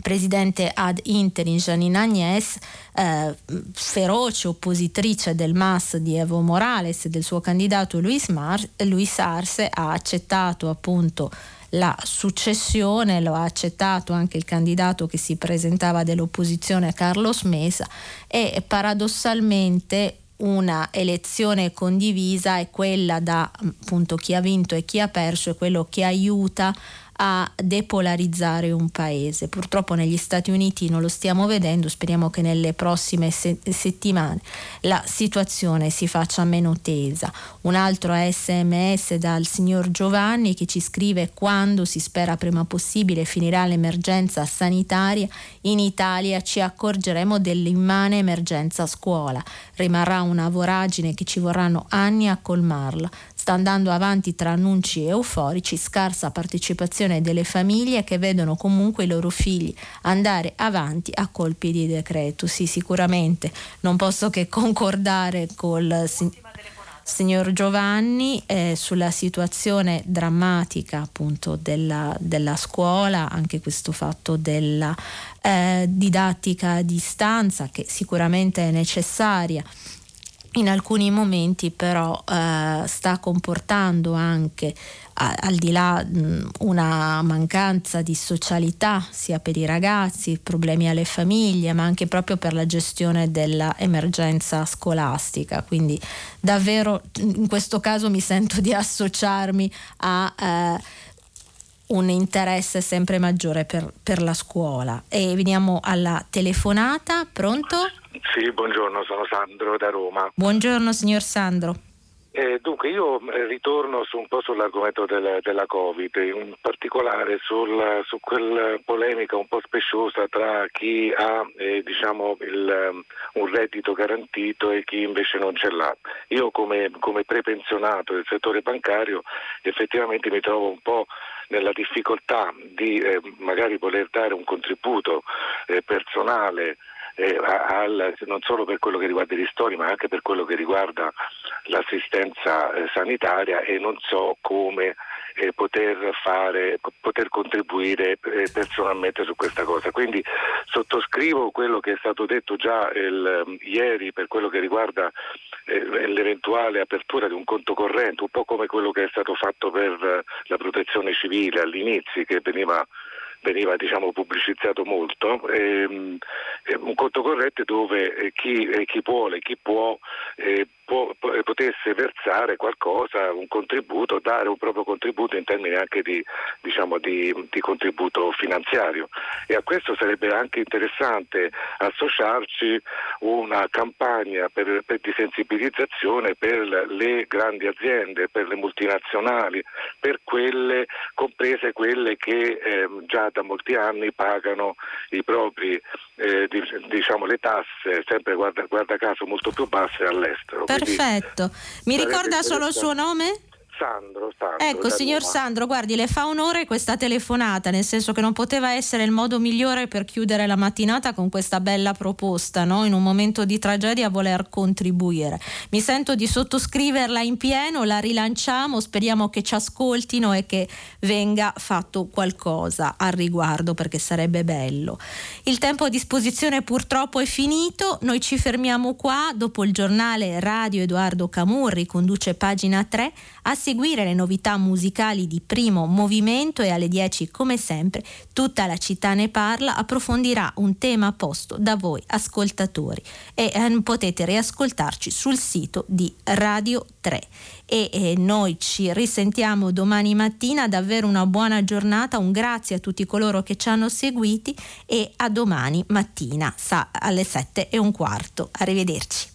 presidente ad interim Janine Agnès, eh, feroce oppositrice del MAS di Evo Morales e del suo candidato Luis, Mar- Luis Arce, ha accettato appunto la successione, lo ha accettato anche il candidato che si presentava dell'opposizione Carlos Mesa e paradossalmente una elezione condivisa è quella da appunto chi ha vinto e chi ha perso, è quello che aiuta a depolarizzare un paese. Purtroppo negli Stati Uniti non lo stiamo vedendo, speriamo che nelle prossime se- settimane la situazione si faccia meno tesa. Un altro sms dal signor Giovanni che ci scrive quando si spera prima possibile finirà l'emergenza sanitaria, in Italia ci accorgeremo dell'immane emergenza scuola. Rimarrà una voragine che ci vorranno anni a colmarla sta andando avanti tra annunci euforici, scarsa partecipazione delle famiglie che vedono comunque i loro figli andare avanti a colpi di decreto. Sì, sicuramente non posso che concordare col signor Giovanni eh, sulla situazione drammatica appunto della, della, scuola, anche questo fatto della eh, didattica a distanza che sicuramente è necessaria in alcuni momenti però eh, sta comportando anche al di là una mancanza di socialità sia per i ragazzi, problemi alle famiglie, ma anche proprio per la gestione dell'emergenza scolastica. Quindi davvero in questo caso mi sento di associarmi a eh, un interesse sempre maggiore per, per la scuola. E veniamo alla telefonata, pronto? Sì, buongiorno, sono Sandro da Roma. Buongiorno signor Sandro. Eh, dunque io eh, ritorno su un po' sull'argomento del, della Covid, in particolare sul, su quella polemica un po' speciosa tra chi ha eh, diciamo il, um, un reddito garantito e chi invece non ce l'ha. Io come, come prepensionato del settore bancario effettivamente mi trovo un po' nella difficoltà di eh, magari voler dare un contributo eh, personale eh, al, non solo per quello che riguarda i ristori ma anche per quello che riguarda l'assistenza eh, sanitaria e non so come eh, poter, fare, poter contribuire eh, personalmente su questa cosa. Quindi sottoscrivo quello che è stato detto già il, um, ieri per quello che riguarda l'eventuale apertura di un conto corrente, un po' come quello che è stato fatto per eh, la protezione civile all'inizio, che veniva veniva diciamo, pubblicizzato molto, ehm, un conto corrente dove eh, chi, eh, chi vuole, chi può, eh, può, potesse versare qualcosa, un contributo, dare un proprio contributo in termini anche di, diciamo, di, di contributo finanziario. E a questo sarebbe anche interessante associarci una campagna per, per di sensibilizzazione per le grandi aziende, per le multinazionali, per quelle, comprese quelle che eh, già da molti anni pagano i propri, eh, diciamo, le tasse, sempre guarda, guarda, caso molto più basse all'estero. Perfetto. Mi ricorda solo il suo nome? Sandro, Sandro. Ecco, signor Roma. Sandro, guardi, le fa onore questa telefonata, nel senso che non poteva essere il modo migliore per chiudere la mattinata con questa bella proposta, no? in un momento di tragedia voler contribuire. Mi sento di sottoscriverla in pieno, la rilanciamo, speriamo che ci ascoltino e che venga fatto qualcosa al riguardo perché sarebbe bello. Il tempo a disposizione purtroppo è finito, noi ci fermiamo qua, dopo il giornale Radio Edoardo Camurri conduce pagina 3 a seguire le novità musicali di primo movimento e alle 10 come sempre tutta la città ne parla approfondirà un tema posto da voi ascoltatori. E eh, potete riascoltarci sul sito di Radio 3 e eh, noi ci risentiamo domani mattina. Davvero una buona giornata. Un grazie a tutti coloro che ci hanno seguiti e a domani mattina sa, alle 7 e un quarto. Arrivederci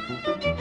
thank you